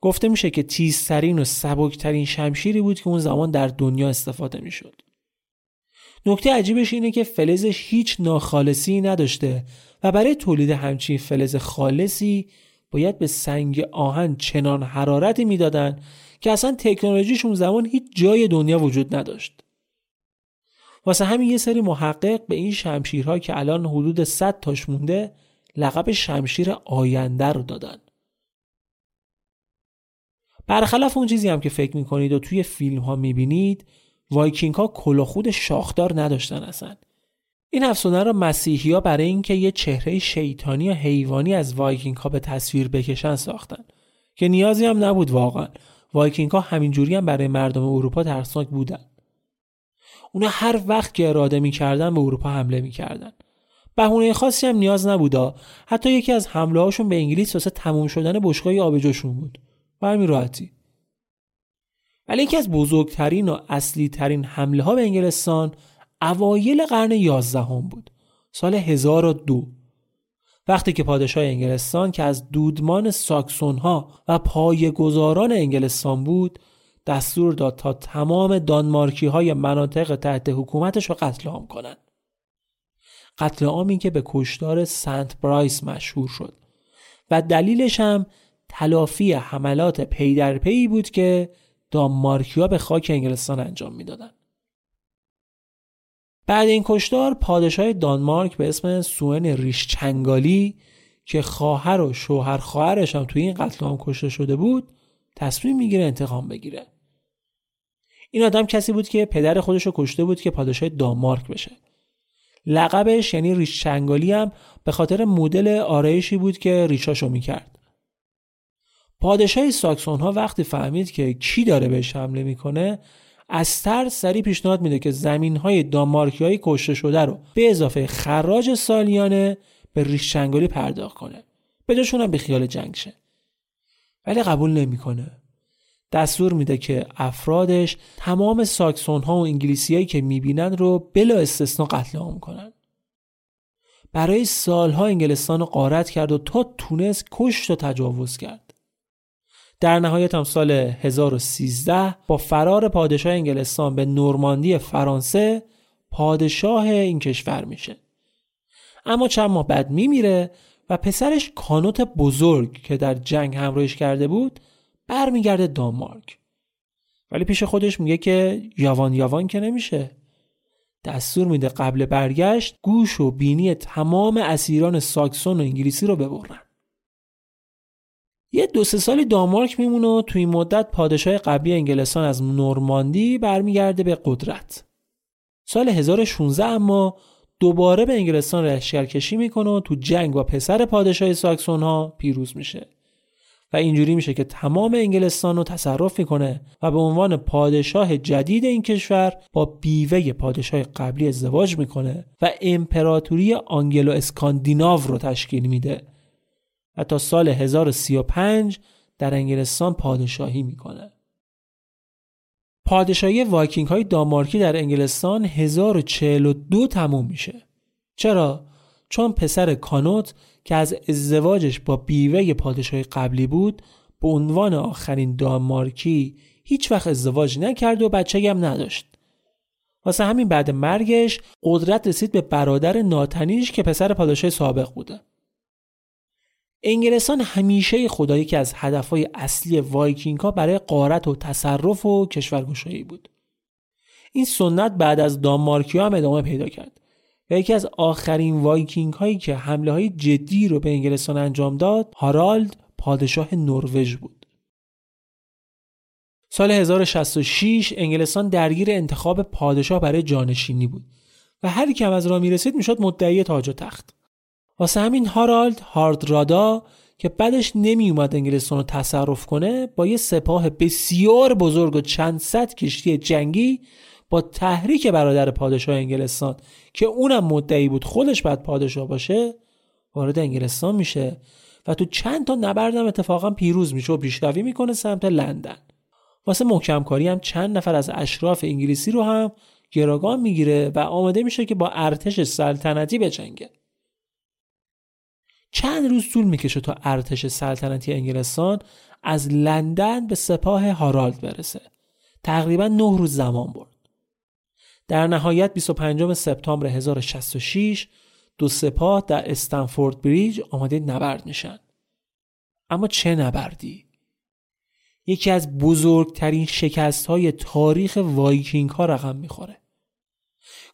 گفته میشه که تیزترین و سبکترین شمشیری بود که اون زمان در دنیا استفاده می‌شد. نکته عجیبش اینه که فلزش هیچ ناخالصی نداشته و برای تولید همچین فلز خالصی باید به سنگ آهن چنان حرارتی می‌دادن که اصلا تکنولوژیش اون زمان هیچ جای دنیا وجود نداشت. واسه همین یه سری محقق به این شمشیرها که الان حدود 100 تاش مونده لقب شمشیر آینده رو دادن. برخلاف اون چیزی هم که فکر می‌کنید و توی فیلم ها می‌بینید وایکینگ ها کلاهخود شاخدار نداشتن اصلا. این افسانه را مسیحی ها برای اینکه یه چهره شیطانی و حیوانی از وایکینگ ها به تصویر بکشن ساختن که نیازی هم نبود واقعا. وایکینگ ها همینجوری هم برای مردم اروپا ترسناک بودن. اونا هر وقت که اراده می‌کردن به اروپا حمله می‌کردن. بهونه خاصی هم نیاز نبودا. حتی یکی از حمله هاشون به انگلیس واسه تموم شدن بشگاه آبجوشون بود. به همین راحتی. ولی یکی از بزرگترین و اصلی ترین حمله ها به انگلستان اوایل قرن یازدهم بود سال 1002 وقتی که پادشاه انگلستان که از دودمان ساکسون ها و پایگزاران انگلستان بود دستور داد تا تمام دانمارکی های مناطق تحت حکومتش رو قتل عام کنند. قتل عامی که به کشتار سنت برایس مشهور شد و دلیلش هم تلافی حملات پی در پی بود که دانمارکیا به خاک انگلستان انجام می‌دادند. بعد این کشتار پادشاه دانمارک به اسم سوئن ریش چنگالی که خواهر و شوهر خواهرش هم توی این قتل عام کشته شده بود تصمیم می‌گیره انتقام بگیره. این آدم کسی بود که پدر خودش رو کشته بود که پادشاه دانمارک بشه. لقبش یعنی ریش چنگالی هم به خاطر مدل آرایشی بود که ریشاشو می‌کرد. پادشاه ساکسون ها وقتی فهمید که کی داره بهش حمله می‌کنه از ترس سری پیشنهاد میده که زمین های دانمارکی های کشته شده رو به اضافه خراج سالیانه به ریش چنگالی پرداخت کنه. به هم به خیال جنگ شه. ولی قبول نمی‌کنه. دستور میده که افرادش تمام ساکسون ها و انگلیسی که می‌بینن رو بلا استثنا قتل عام کنن. برای سالها انگلستان رو قارت کرد و تا تونست کشت و تجاوز کرد. در نهایت هم سال 1013 با فرار پادشاه انگلستان به نورماندی فرانسه پادشاه این کشور میشه. اما چند ماه بعد میمیره و پسرش کانوت بزرگ که در جنگ همراهش کرده بود برمیگرده دانمارک. ولی پیش خودش میگه که یاوان یاوان که نمیشه. دستور میده قبل برگشت گوش و بینی تمام اسیران ساکسون و انگلیسی رو ببرن. یه دو سه سالی دانمارک میمونه و این مدت پادشاه قبلی انگلستان از نورماندی برمیگرده به قدرت. سال 1016 اما دوباره به انگلستان لشکرکشی می‌کنه و تو جنگ با پسر پادشاه ساکسون ها پیروز میشه. و اینجوری میشه که تمام انگلستان رو تصرف می‌کنه و به عنوان پادشاه جدید این کشور با بیوه پادشاه قبلی ازدواج می‌کنه و امپراتوری آنگلو اسکاندیناو رو تشکیل میده. و تا سال 1035 در انگلستان پادشاهی می‌کنه پادشاهی وایکینگ های دامارکی در انگلستان 1042 تموم میشه چرا؟ چون پسر کانوت که از ازدواجش با بیوه پادشاه قبلی بود به عنوان آخرین دانمارکی هیچ وقت ازدواج نکرد و بچه هم نداشت. واسه همین بعد مرگش قدرت رسید به برادر ناتنیش که پسر پادشاه سابق بوده. انگلستان همیشه خدا یکی از هدفهای اصلی وایکینگ ها برای غارت و تصرف و کشورگشایی بود. این سنت بعد از دانمارکی ها هم ادامه پیدا کرد. و یکی از آخرین وایکینگ هایی که حمله های جدی رو به انگلستان انجام داد هارالد پادشاه نروژ بود سال 1066 انگلستان درگیر انتخاب پادشاه برای جانشینی بود و هر کی هم از راه می‌رسید می‌شد مدعی تاج و تخت واسه همین هارالد هاردرادا که بعدش نمی اومد انگلستان رو تصرف کنه با یه سپاه بسیار بزرگ و چند صد کشتی جنگی با تحریک برادر پادشاه انگلستان که اونم مدعی بود خودش بعد پادشاه باشه وارد انگلستان میشه و تو چند تا نبردم اتفاقا پیروز میشه و پیشروی می‌کنه سمت لندن. واسه محکم کاری هم چند نفر از اشراف انگلیسی رو هم گراگان می‌گیره و آماده میشه که با ارتش سلطنتی بجنگه. چند روز طول می‌کشه تا ارتش سلطنتی انگلستان از لندن به سپاه هارالد برسه. تقریبا نه روز زمان برد. در نهایت 25 سپتامبر 1066 دو سپاه در استنفورد بریج آماده نبرد میشن. اما چه نبردی؟ یکی از بزرگترین شکست های تاریخ وایکینگ ها رقم می‌خوره.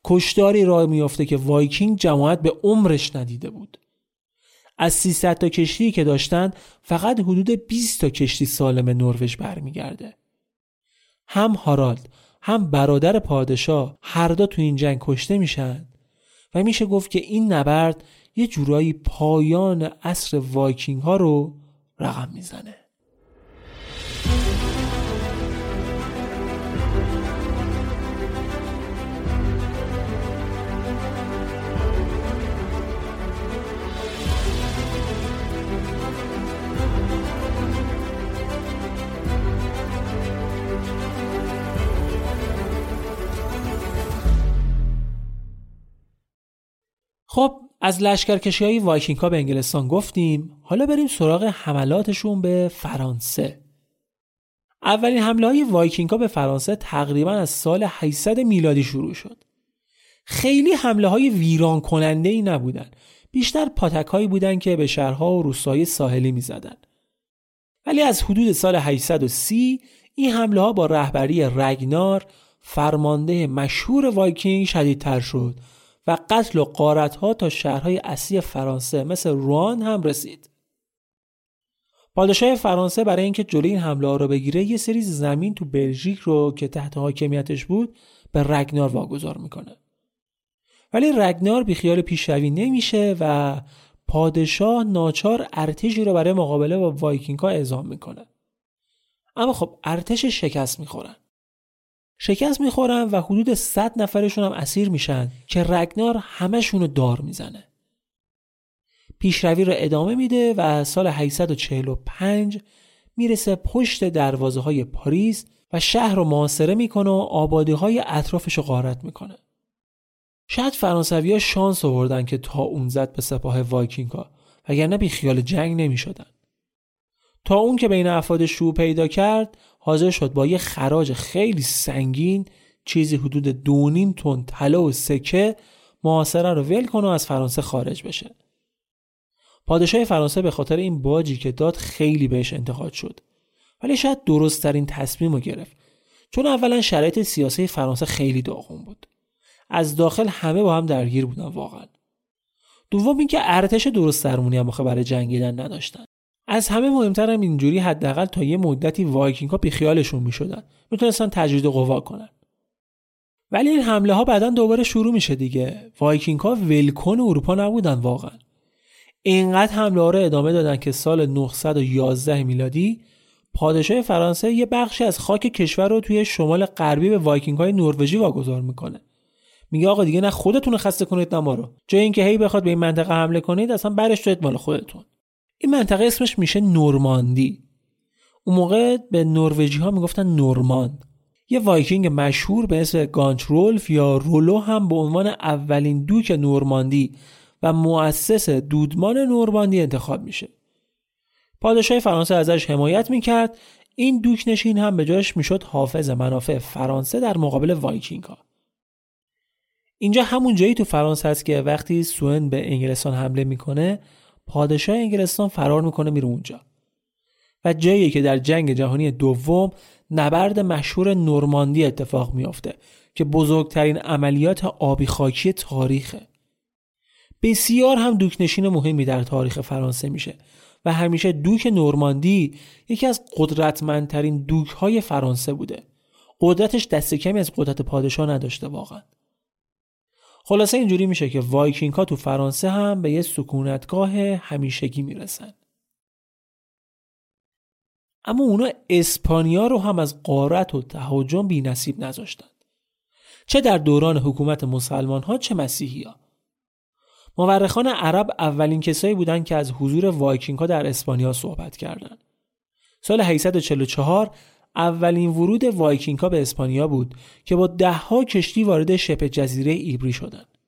کشتاری راه میافته که وایکینگ جماعت به عمرش ندیده بود. از 300 تا کشتی که داشتن فقط حدود 20 تا کشتی سالم نروژ برمیگرده. هم هارالد هم برادر پادشاه هر دو تو این جنگ کشته میشن و میشه گفت که این نبرد یه جورایی پایان عصر وایکینگ ها رو رقم می‌زنه. خب از لشکرکشی های وایکینگ ها به انگلستان گفتیم. حالا بریم سراغ حملاتشون به فرانسه. اولین حمله های وایکینگ ها به فرانسه تقریبا از سال 800 میلادی شروع شد. خیلی حمله های ویران کننده ای نبودن. بیشتر پاتک هایی بودن که به شهرها و روستاهای ساحلی می زدن. ولی از حدود سال 830 این حمله ها با رهبری رگنار فرمانده مشهور وایکینگ شدیدتر شد. و قتل و غارت ها تا شهرهای اصلی فرانسه مثل روان هم رسید. پادشاه فرانسه برای اینکه جلوی این حمله ها رو بگیره یه سری زمین تو بلژیک رو که تحت حاکمیتش بود به رگنار واگذار می‌کنه. ولی رگنار بیخیال پیشروی نمیشه و پادشاه ناچار ارتشی رو برای مقابله با وایکینگ ها اعزام می‌کنه. اما خب ارتش شکست می‌خورن. شکست می‌خورن و حدود 100 نفرشون هم اسیر میشن که رگنار همشون رو دار می‌زنه. پیشروی رو ادامه میده و سال 845 می‌رسه پشت دروازه های پاریس و شهر رو محاصره می‌کنه و آبادی های اطرافش رو غارت می‌کنه. شاید فرانسوی ها شانس آوردن که طاعون زد به سپاه وایکینگ ها وگرنه بی خیال جنگ نمی‌شدن. تا اون که بین افراد شو پیدا کرد حاضر شد با یه خراج خیلی سنگین چیزی حدود دو نیم تن طلا و سکه محاصره رو ول کنه و از فرانسه خارج بشه. پادشاه فرانسه به خاطر این باجی که داد خیلی بهش انتقاد شد. ولی شاید درست ترین تصمیم رو گرفت. چون اولا شرایط سیاسی فرانسه خیلی داغون بود. از داخل همه با هم درگیر بودن واقعا. دوم اینکه ارتش درست درمونی هم برای جنگیدن نداشتن. از همه مهمتر هم اینجوری حداقل تا یه مدتی وایکینگ ها بیخیالشون می‌شدن. می‌تونستن تجدید قوا کنن. ولی این حمله ها بعدا دوباره شروع میشه دیگه. وایکینگ ها ولکن اروپا نبودن واقعا. اینقدر حمله ها رو ادامه دادن که سال 911 میلادی پادشاه فرانسه یه بخشی از خاک کشور رو توی شمال غربی به وایکینگ های نروژی واگذار می‌کنه. میگه آقا دیگه نه خودتونو خسته کنید نه ما رو. جای اینکه هی بخواید به این منطقه حمله کنید اصلا برش دارید مال خودتون. این منطقه اسمش میشه نورماندی. اون موقع به نروژی ها می‌گفتن نورماند. یه وایکینگ مشهور به اسم گانگرولف یا رولو هم به عنوان اولین دوک نورماندی و مؤسس دودمان نورماندی انتخاب میشه. پادشاه فرانسه ازش حمایت می‌کرد. این دوک نشین هم به جاش می‌شد حافظ منافع فرانسه در مقابل وایکینگ ها اینجا همون جایی تو فرانسه است که وقتی سوئن به انگلستان حمله می‌کنه پادشاه انگلستان فرار می‌کنه میره اونجا. و جایی که در جنگ جهانی دوم نبرد مشهور نورماندی اتفاق میافته که بزرگترین عملیات آبی خاکی تاریخه. بسیار هم دوکنشین مهمی در تاریخ فرانسه میشه و همیشه دوک نورماندی یکی از قدرتمندترین دوک های فرانسه بوده. قدرتش دست کمی از قدرت پادشاه نداشته واقعا. خلاصه اینجوری میشه که وایکینگ ها تو فرانسه هم به یه سکونتگاه همیشگی می‌رسن. اما اونا اسپانیا رو هم از غارت و تهاجم بی نصیب چه در دوران حکومت مسلمان ها چه مسیحی ها مورخان عرب اولین کسایی بودند که از حضور وایکینگ ها در اسپانیا صحبت کردند. سال 844 اولین ورود وایکینگ ها به اسپانیا بود که با دهها کشتی وارد شبه جزیره ایبری شدند.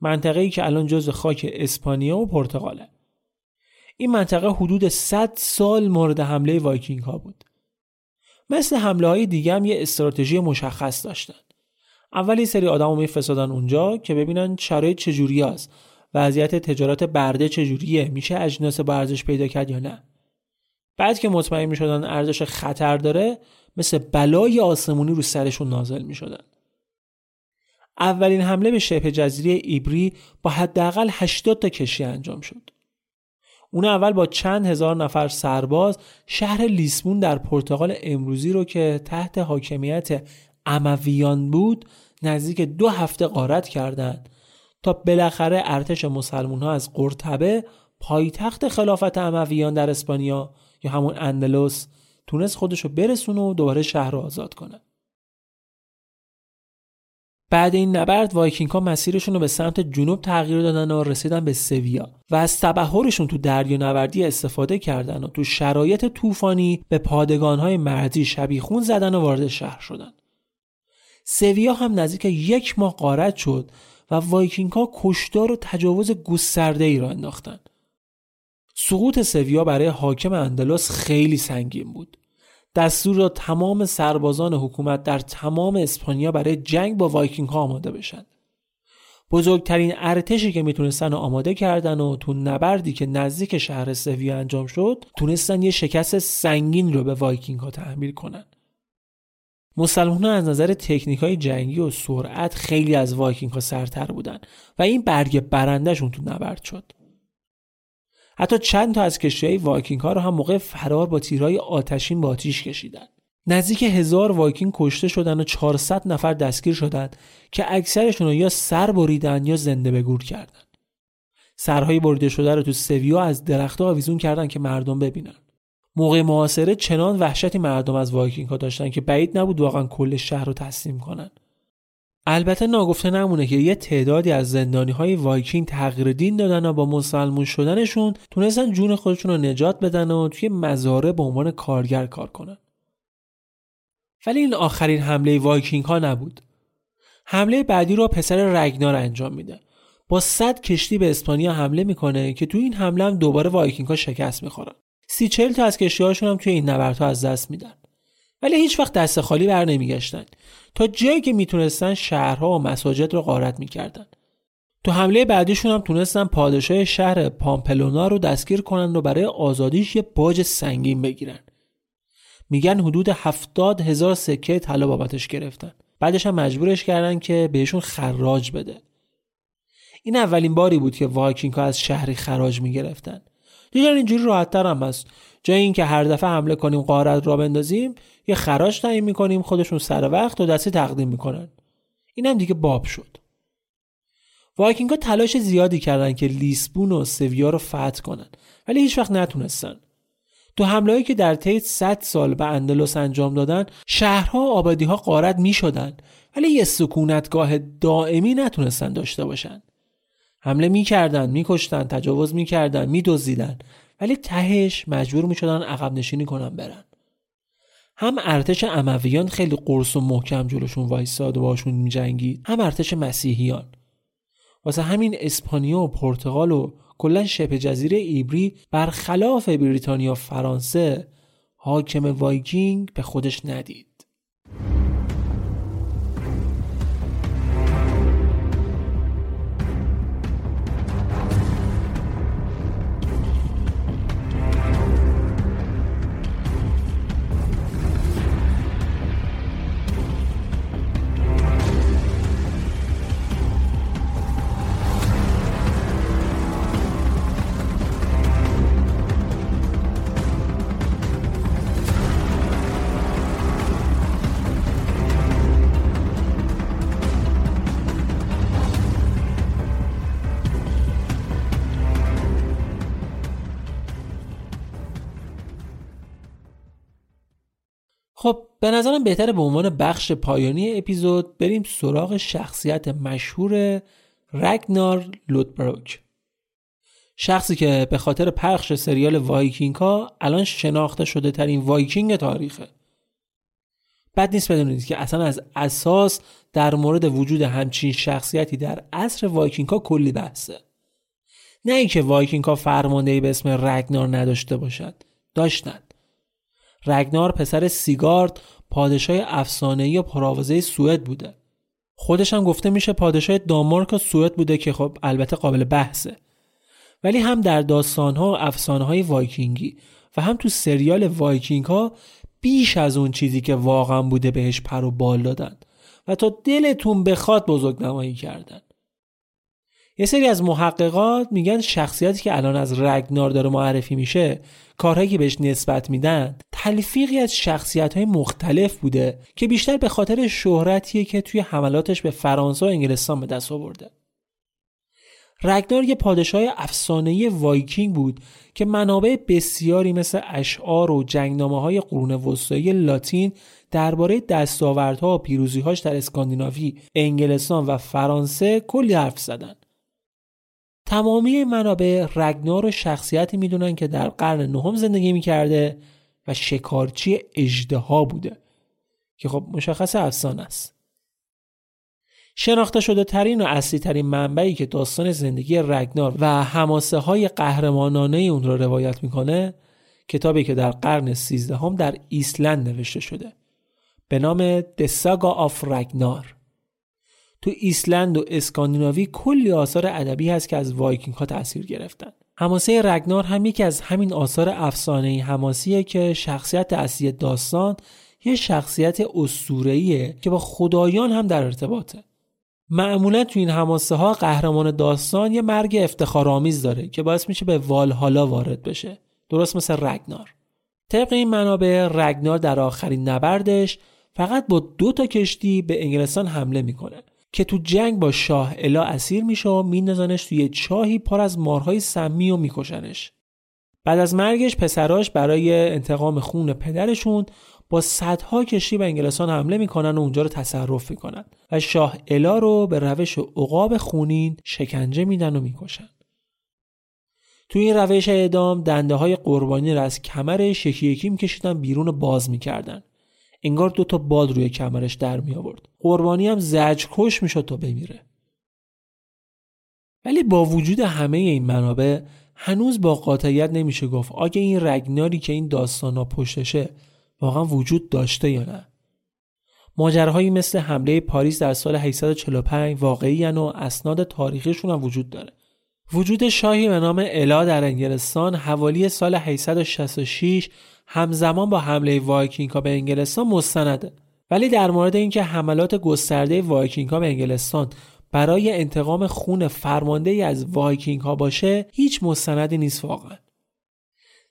منطقه ای که الان جزو خاک اسپانیا و پرتغاله. این منطقه حدود 100 سال مورد حمله وایکینگ ها بود. مثل حمله های دیگه هم یه استراتژی مشخص داشتن. اول یه سری آدم میفرستادن اونجا که ببینن شرایط چجوری است وضعیت تجارت برده چجوریه میشه اجناس با ارزش پیدا کرد یا نه بعد که مطمئن می‌شدن ارزش خطر داره مثل بلای آسمونی رو سرشون نازل می‌شدن. اولین حمله به شبه جزیره ایبری با حداقل 80 تا کشتی انجام شد. اون اول با چند هزار نفر سرباز شهر لیسبون در پرتغال امروزی رو که تحت حاکمیت امویان بود نزدیک دو هفته غارت کردند تا بالاخره ارتش مسلمون ها از قرطبه پایتخت خلافت امویان در اسپانیا یا همون اندلس تونست خودشو برسونه و دوباره شهر رو آزاد کنه. بعد این نبرد وایکینگ ها مسیرشون رو به سمت جنوب تغییر دادن و رسیدن به سویا و از تبحرشون تو دریانوردی استفاده کردن و تو شرایط طوفانی به پادگان های مرزی شبیخون زدن و وارد شهر شدن. سویا هم نزدیک یک ماه غارت شد و وایکینگ ها کشتار و تجاوز گسترده ای راه انداختن. سقوط سویا برای حاکم اندلس خیلی سنگین بود. دستور داد تمام سربازان حکومت در تمام اسپانیا برای جنگ با وایکینگ ها آماده بشن. بزرگترین ارتشی که می‌تونستن آماده کردن و تو نبردی که نزدیک شهر سویا انجام شد تونستن یه شکست سنگین رو به وایکینگ ها تحمیل کنن. مسلمانا از نظر تکنیک های جنگی و سرعت خیلی از وایکینگ ها سرتر بودن و این برگ برندهشون تو نبرد شد. حتی چند تا از کشتی های وایکینگ ها رو هم موقع فرار با تیرهای آتشین به آتیش کشیدن. نزدیک هزار وایکینگ کشته شدن و 400 نفر دستگیر شدند که اکثرشون رو یا سر بریدن یا زنده به گور کردن. سرهای بریده شده رو تو سویا از درختها آویزون کردن که مردم ببینن. موقع محاصره چنان وحشتی مردم از وایکینگ ها داشتن که بعید نبود واقعا کل شهر رو تسلیم کنن البته ناگفته نمونه که یه تعدادی از زندانی های وایکینگ تغییر دین دادن و با مسلمون شدنشون تونستن جون خودشون رو نجات بدن و توی مزارع به عنوان کارگر کار کنن. ولی این آخرین حمله وایکینگ ها نبود. حمله بعدی رو پسر رگنار انجام میده. با صد کشتی به اسپانیا حمله می‌کنه که تو این حمله هم دوباره وایکینگ ها شکست می‌خورن. سی چل تا از کشتیهاشون هم توی این نبردها از دست میدن. ولی هیچ وقت دست خالی بر نمیگشتن. تا جایی که می‌تونستن شهرها و مساجد رو غارت می‌کردن. تو حمله بعدیشون هم تونستن پادشاه شهر پامپلونا رو دستگیر کنن و برای آزادیش یه باج سنگین بگیرن. میگن حدود هفتاد هزار سکه طلا بابتش گرفتن. بعدش هم مجبورش کردن که بهشون خراج بده. این اولین باری بود که وایکینگ ها از شهری خراج می‌گرفتن. دیگر اینجوری راحتتر هم هست. جای اینکه هر دفعه حمله کنیم غارت راه بندازیم یه خراج تعیین می‌کنیم خودشون سر وقت دو دستی تقدیم می‌کنن. اینم دیگه باب شد. وایکینگ ها تلاش زیادی کردن که لیسبون و سویا رو فتح کنن ولی هیچ وقت نتونستن. تو حملهایی که در طی 100 سال به اندلس انجام دادن شهرها و آبادی ها غارت می شدن ولی یه سکونتگاه دائمی نتونستن داشته باشن. حمله می‌کردن میکشتن تجاوز می‌کردن میدزدیدن. ولی تهش مجبور می‌شدن عقب نشینی کنن برن. هم ارتش امویان خیلی قرص و محکم جلوشون وایساد و باشون میجنگید هم ارتش مسیحیان. واسه همین اسپانیا و پرتغال و کلا شبه جزیره ایبری برخلاف بریتانیا و فرانسه حاکم وایکینگ به خودش ندید. خب به نظرم بهتره به عنوان بخش پایانی اپیزود بریم سراغ شخصیت مشهور رگنار لودبروک شخصی که به خاطر پخش سریال وایکینگ ها الان شناخته شده ترین وایکینگ تاریخه. بد نیست بدونید که اصلا از اساس در مورد وجود همچین شخصیتی در عصر وایکینگ ها کلی بحثه. نه اینکه وایکینگ ها فرمانده‌ای به اسم رگنار نداشته باشد داشتند. رگنار پسر سیگورد پادشاه افسانه‌ای و پرآوازه سوئد بوده. خودش هم گفته میشه پادشاه دانمارک و سوئد بوده که خب البته قابل بحثه. ولی هم در داستانها و افسانه های وایکینگی و هم تو سریال وایکینگ ها بیش از اون چیزی که واقعا بوده بهش پر و بال دادن و تا دلتون بخواد بزرگ نمایی کردن. یه سری از محققا میگن شخصیتی که الان از رگنار داره معرفی میشه کارهایی که بهش نسبت میدن تلفیقی از شخصیت های مختلف بوده که بیشتر به خاطر شهرتیه که توی حملاتش به فرانسه و انگلستان به دست آورده رگنار یه پادشاه افسانه‌ای وایکینگ بود که منابع بسیاری مثل اشعار و جنگنامه های قرون وسطایی لاتین درباره دستاوردها و پیروزیهاش در اسکاندیناوی، انگلستان و فرانسه کلی حرف زدن. تمامی منابع رگنار و شخصیتی می‌دونن که در قرن نهم زندگی می‌کرده و شکارچی اجدها بوده که خب مشخص افسانه است. شناخته شده ترین و اصلی ترین منبعی که داستان زندگی رگنار و هماسه های قهرمانانه اون را روایت می‌کنه کتابی که در قرن سیزدهم در ایسلند نوشته شده. به نام Saga of Ragnar. تو ایسلند و اسکاندیناوی کلی آثار ادبی هست که از وایکینگ ها تاثیر گرفتن. حماسه رگنار هم یکی از همین آثار افسانه حماسیه که شخصیت اصلی داستان یه شخصیت اسطوره‌ایه که با خدایان هم در ارتباطه. معمولا تو این حماسه ها قهرمان داستان یه مرگ افتخارآمیز داره که باعث میشه به والهالا وارد بشه. درست مثل رگنار. طبق این منابع رگنار در آخرین نبردش فقط با دو تا کشتی به انگلستان حمله می‌کنه. که تو جنگ با شاه الا اسیر میشه و میندازنش توی چاهی پر از مارهای سمی و میکشنش. بعد از مرگش پسراش برای انتقام خون پدرشون با صدها کشتی به انگلستان حمله می‌کنن و اونجا رو تصرف می‌کنن و شاه الا رو به روش عقاب خونین شکنجه میدن و می‌کشن. توی این روش اعدام دنده های قربانی رو از کمر یکی یکی میکشیدن بیرون و باز می‌کردن. انگار دو تا باد روی کمرش در می آورد. قربانی هم زج کش می‌شد تا بمیره. ولی با وجود همه این منابع هنوز با قاطعیت نمیشه گفت آگه این رگناری که این داستان ها پشتشه واقعا وجود داشته یا نه. ماجرهایی مثل حمله پاریس در سال 845 واقعی و اسناد تاریخیشون هم وجود داره. وجود شاهی به نام الا در انگلستان حوالی سال 866 همزمان با حمله وایکینگ ها به انگلستان مستنده. ولی در مورد اینکه حملات گسترده وایکینگ ها به انگلستان برای انتقام خون فرمانده ای از وایکینگ ها باشه هیچ مستندی نیست واقعا.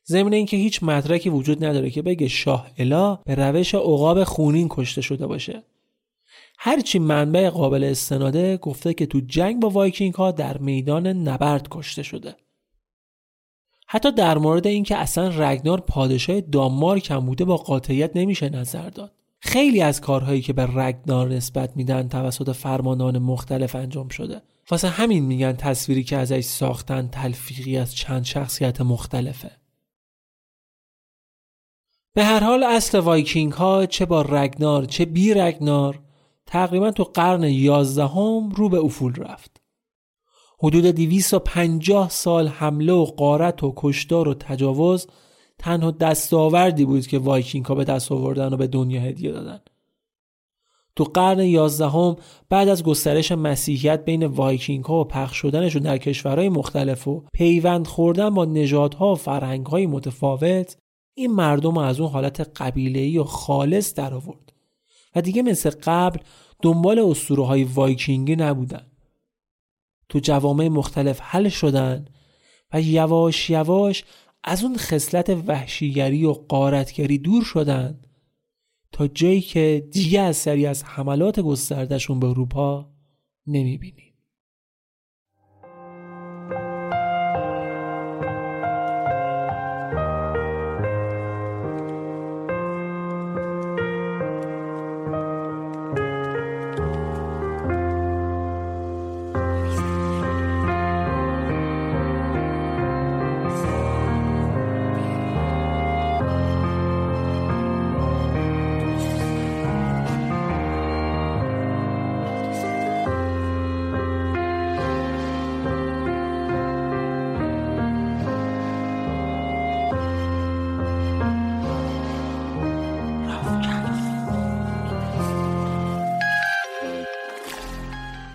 ضمن اینکه هیچ مدرکی وجود نداره که بگه شاه الا به روش عقاب خونین کشته شده باشه. هرچی منبع قابل استناده گفته که تو جنگ با وایکینگ ها در میدان نبرد کشته شده. حتی در مورد اینکه اصلا رگنار پادشاه دانمارک هم بوده با قاطعیت نمیشه نظر داد. خیلی از کارهایی که به رگنار نسبت میدن توسط فرمانان مختلف انجام شده. واسه همین میگن تصویری که ازش ساختن تلفیقی از چند شخصیت مختلفه. به هر حال اصل وایکینگ ها چه با رگنار چه بی رگنار تقریبا تو قرن یازدهم رو به افول رفت. حدود 250 سال حمله و غارت و کشتار و تجاوز تنها دستاوردی بود که وایکینگ ها به دست آوردن و به دنیا هدیه دادن. تو قرن یازدهم بعد از گسترش مسیحیت بین وایکینگ ها و پخش شدنشون در کشورهای مختلف و پیوند خوردن با نژادها و فرهنگ متفاوت این مردم از اون حالت قبیله‌ای و خالص در آورد و دیگه مثل قبل دنبال اسطوره های وایکینگی نبودن. تو جوامع مختلف حل شدن و یواش یواش از اون خصلت وحشیگری و قارتگری دور شدن تا جایی که دیگه از سری از حملات گستردشون به اروپا نمی‌بینیم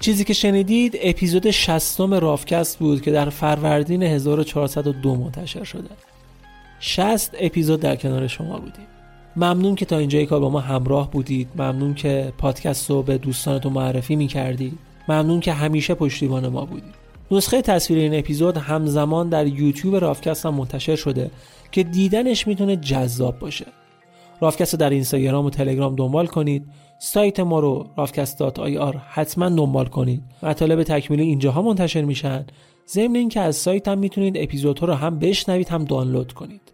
چیزی که شنیدید اپیزود شستم رافکست بود که در فروردین 1402 منتشر شده. 60 اپیزود در کنار شما بودیم. ممنون که تا اینجای کار با ما همراه بودید. ممنون که پادکست رو به دوستانتون معرفی می‌کردید. ممنون که همیشه پشتیبان ما بودید. نسخه تصویر این اپیزود همزمان در یوتیوب رافکست هم منتشر شده که دیدنش می‌تونه جذاب باشه. رافکست رو در اینستاگرام و تلگرام دنبال کنید. سایت ما رو rafcast.ir حتما دنبال کنید. مطالب تکمیلی اینجاها منتشر میشن. ضمن اینکه از سایت هم می‌تونید اپیزودها رو هم بشنوید هم دانلود کنید.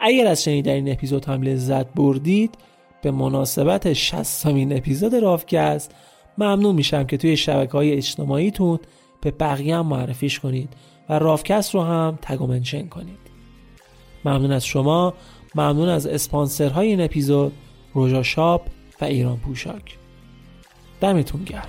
اگر از شنیدن این اپیزود هم لذت بردید به مناسبت 60 این اپیزود رافکست ممنون میشم که توی شبکه های اجتماعیتون به بقیه هم معرفیش کنید و رافکست رو هم تگ منشن کنید. ممنون از شما. ممنون از اسپانسرهای این اپیزود. روژا شاپ و ایران پوشاک. دمتون گرم.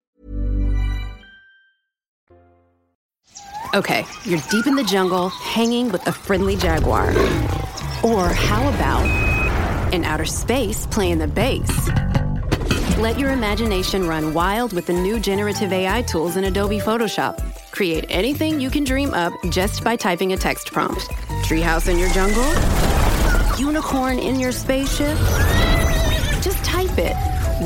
Okay, you're deep in the jungle, hanging with a friendly jaguar. Or how about in outer space, playing the bass? Let your imagination run wild with the new generative AI tools in Adobe Photoshop. Create anything you can dream up just by typing a text prompt. Treehouse in your jungle? Unicorn in your spaceship? Just type it.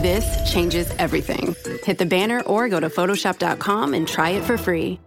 This changes everything. Hit the banner or go to Photoshop.com and try it for free.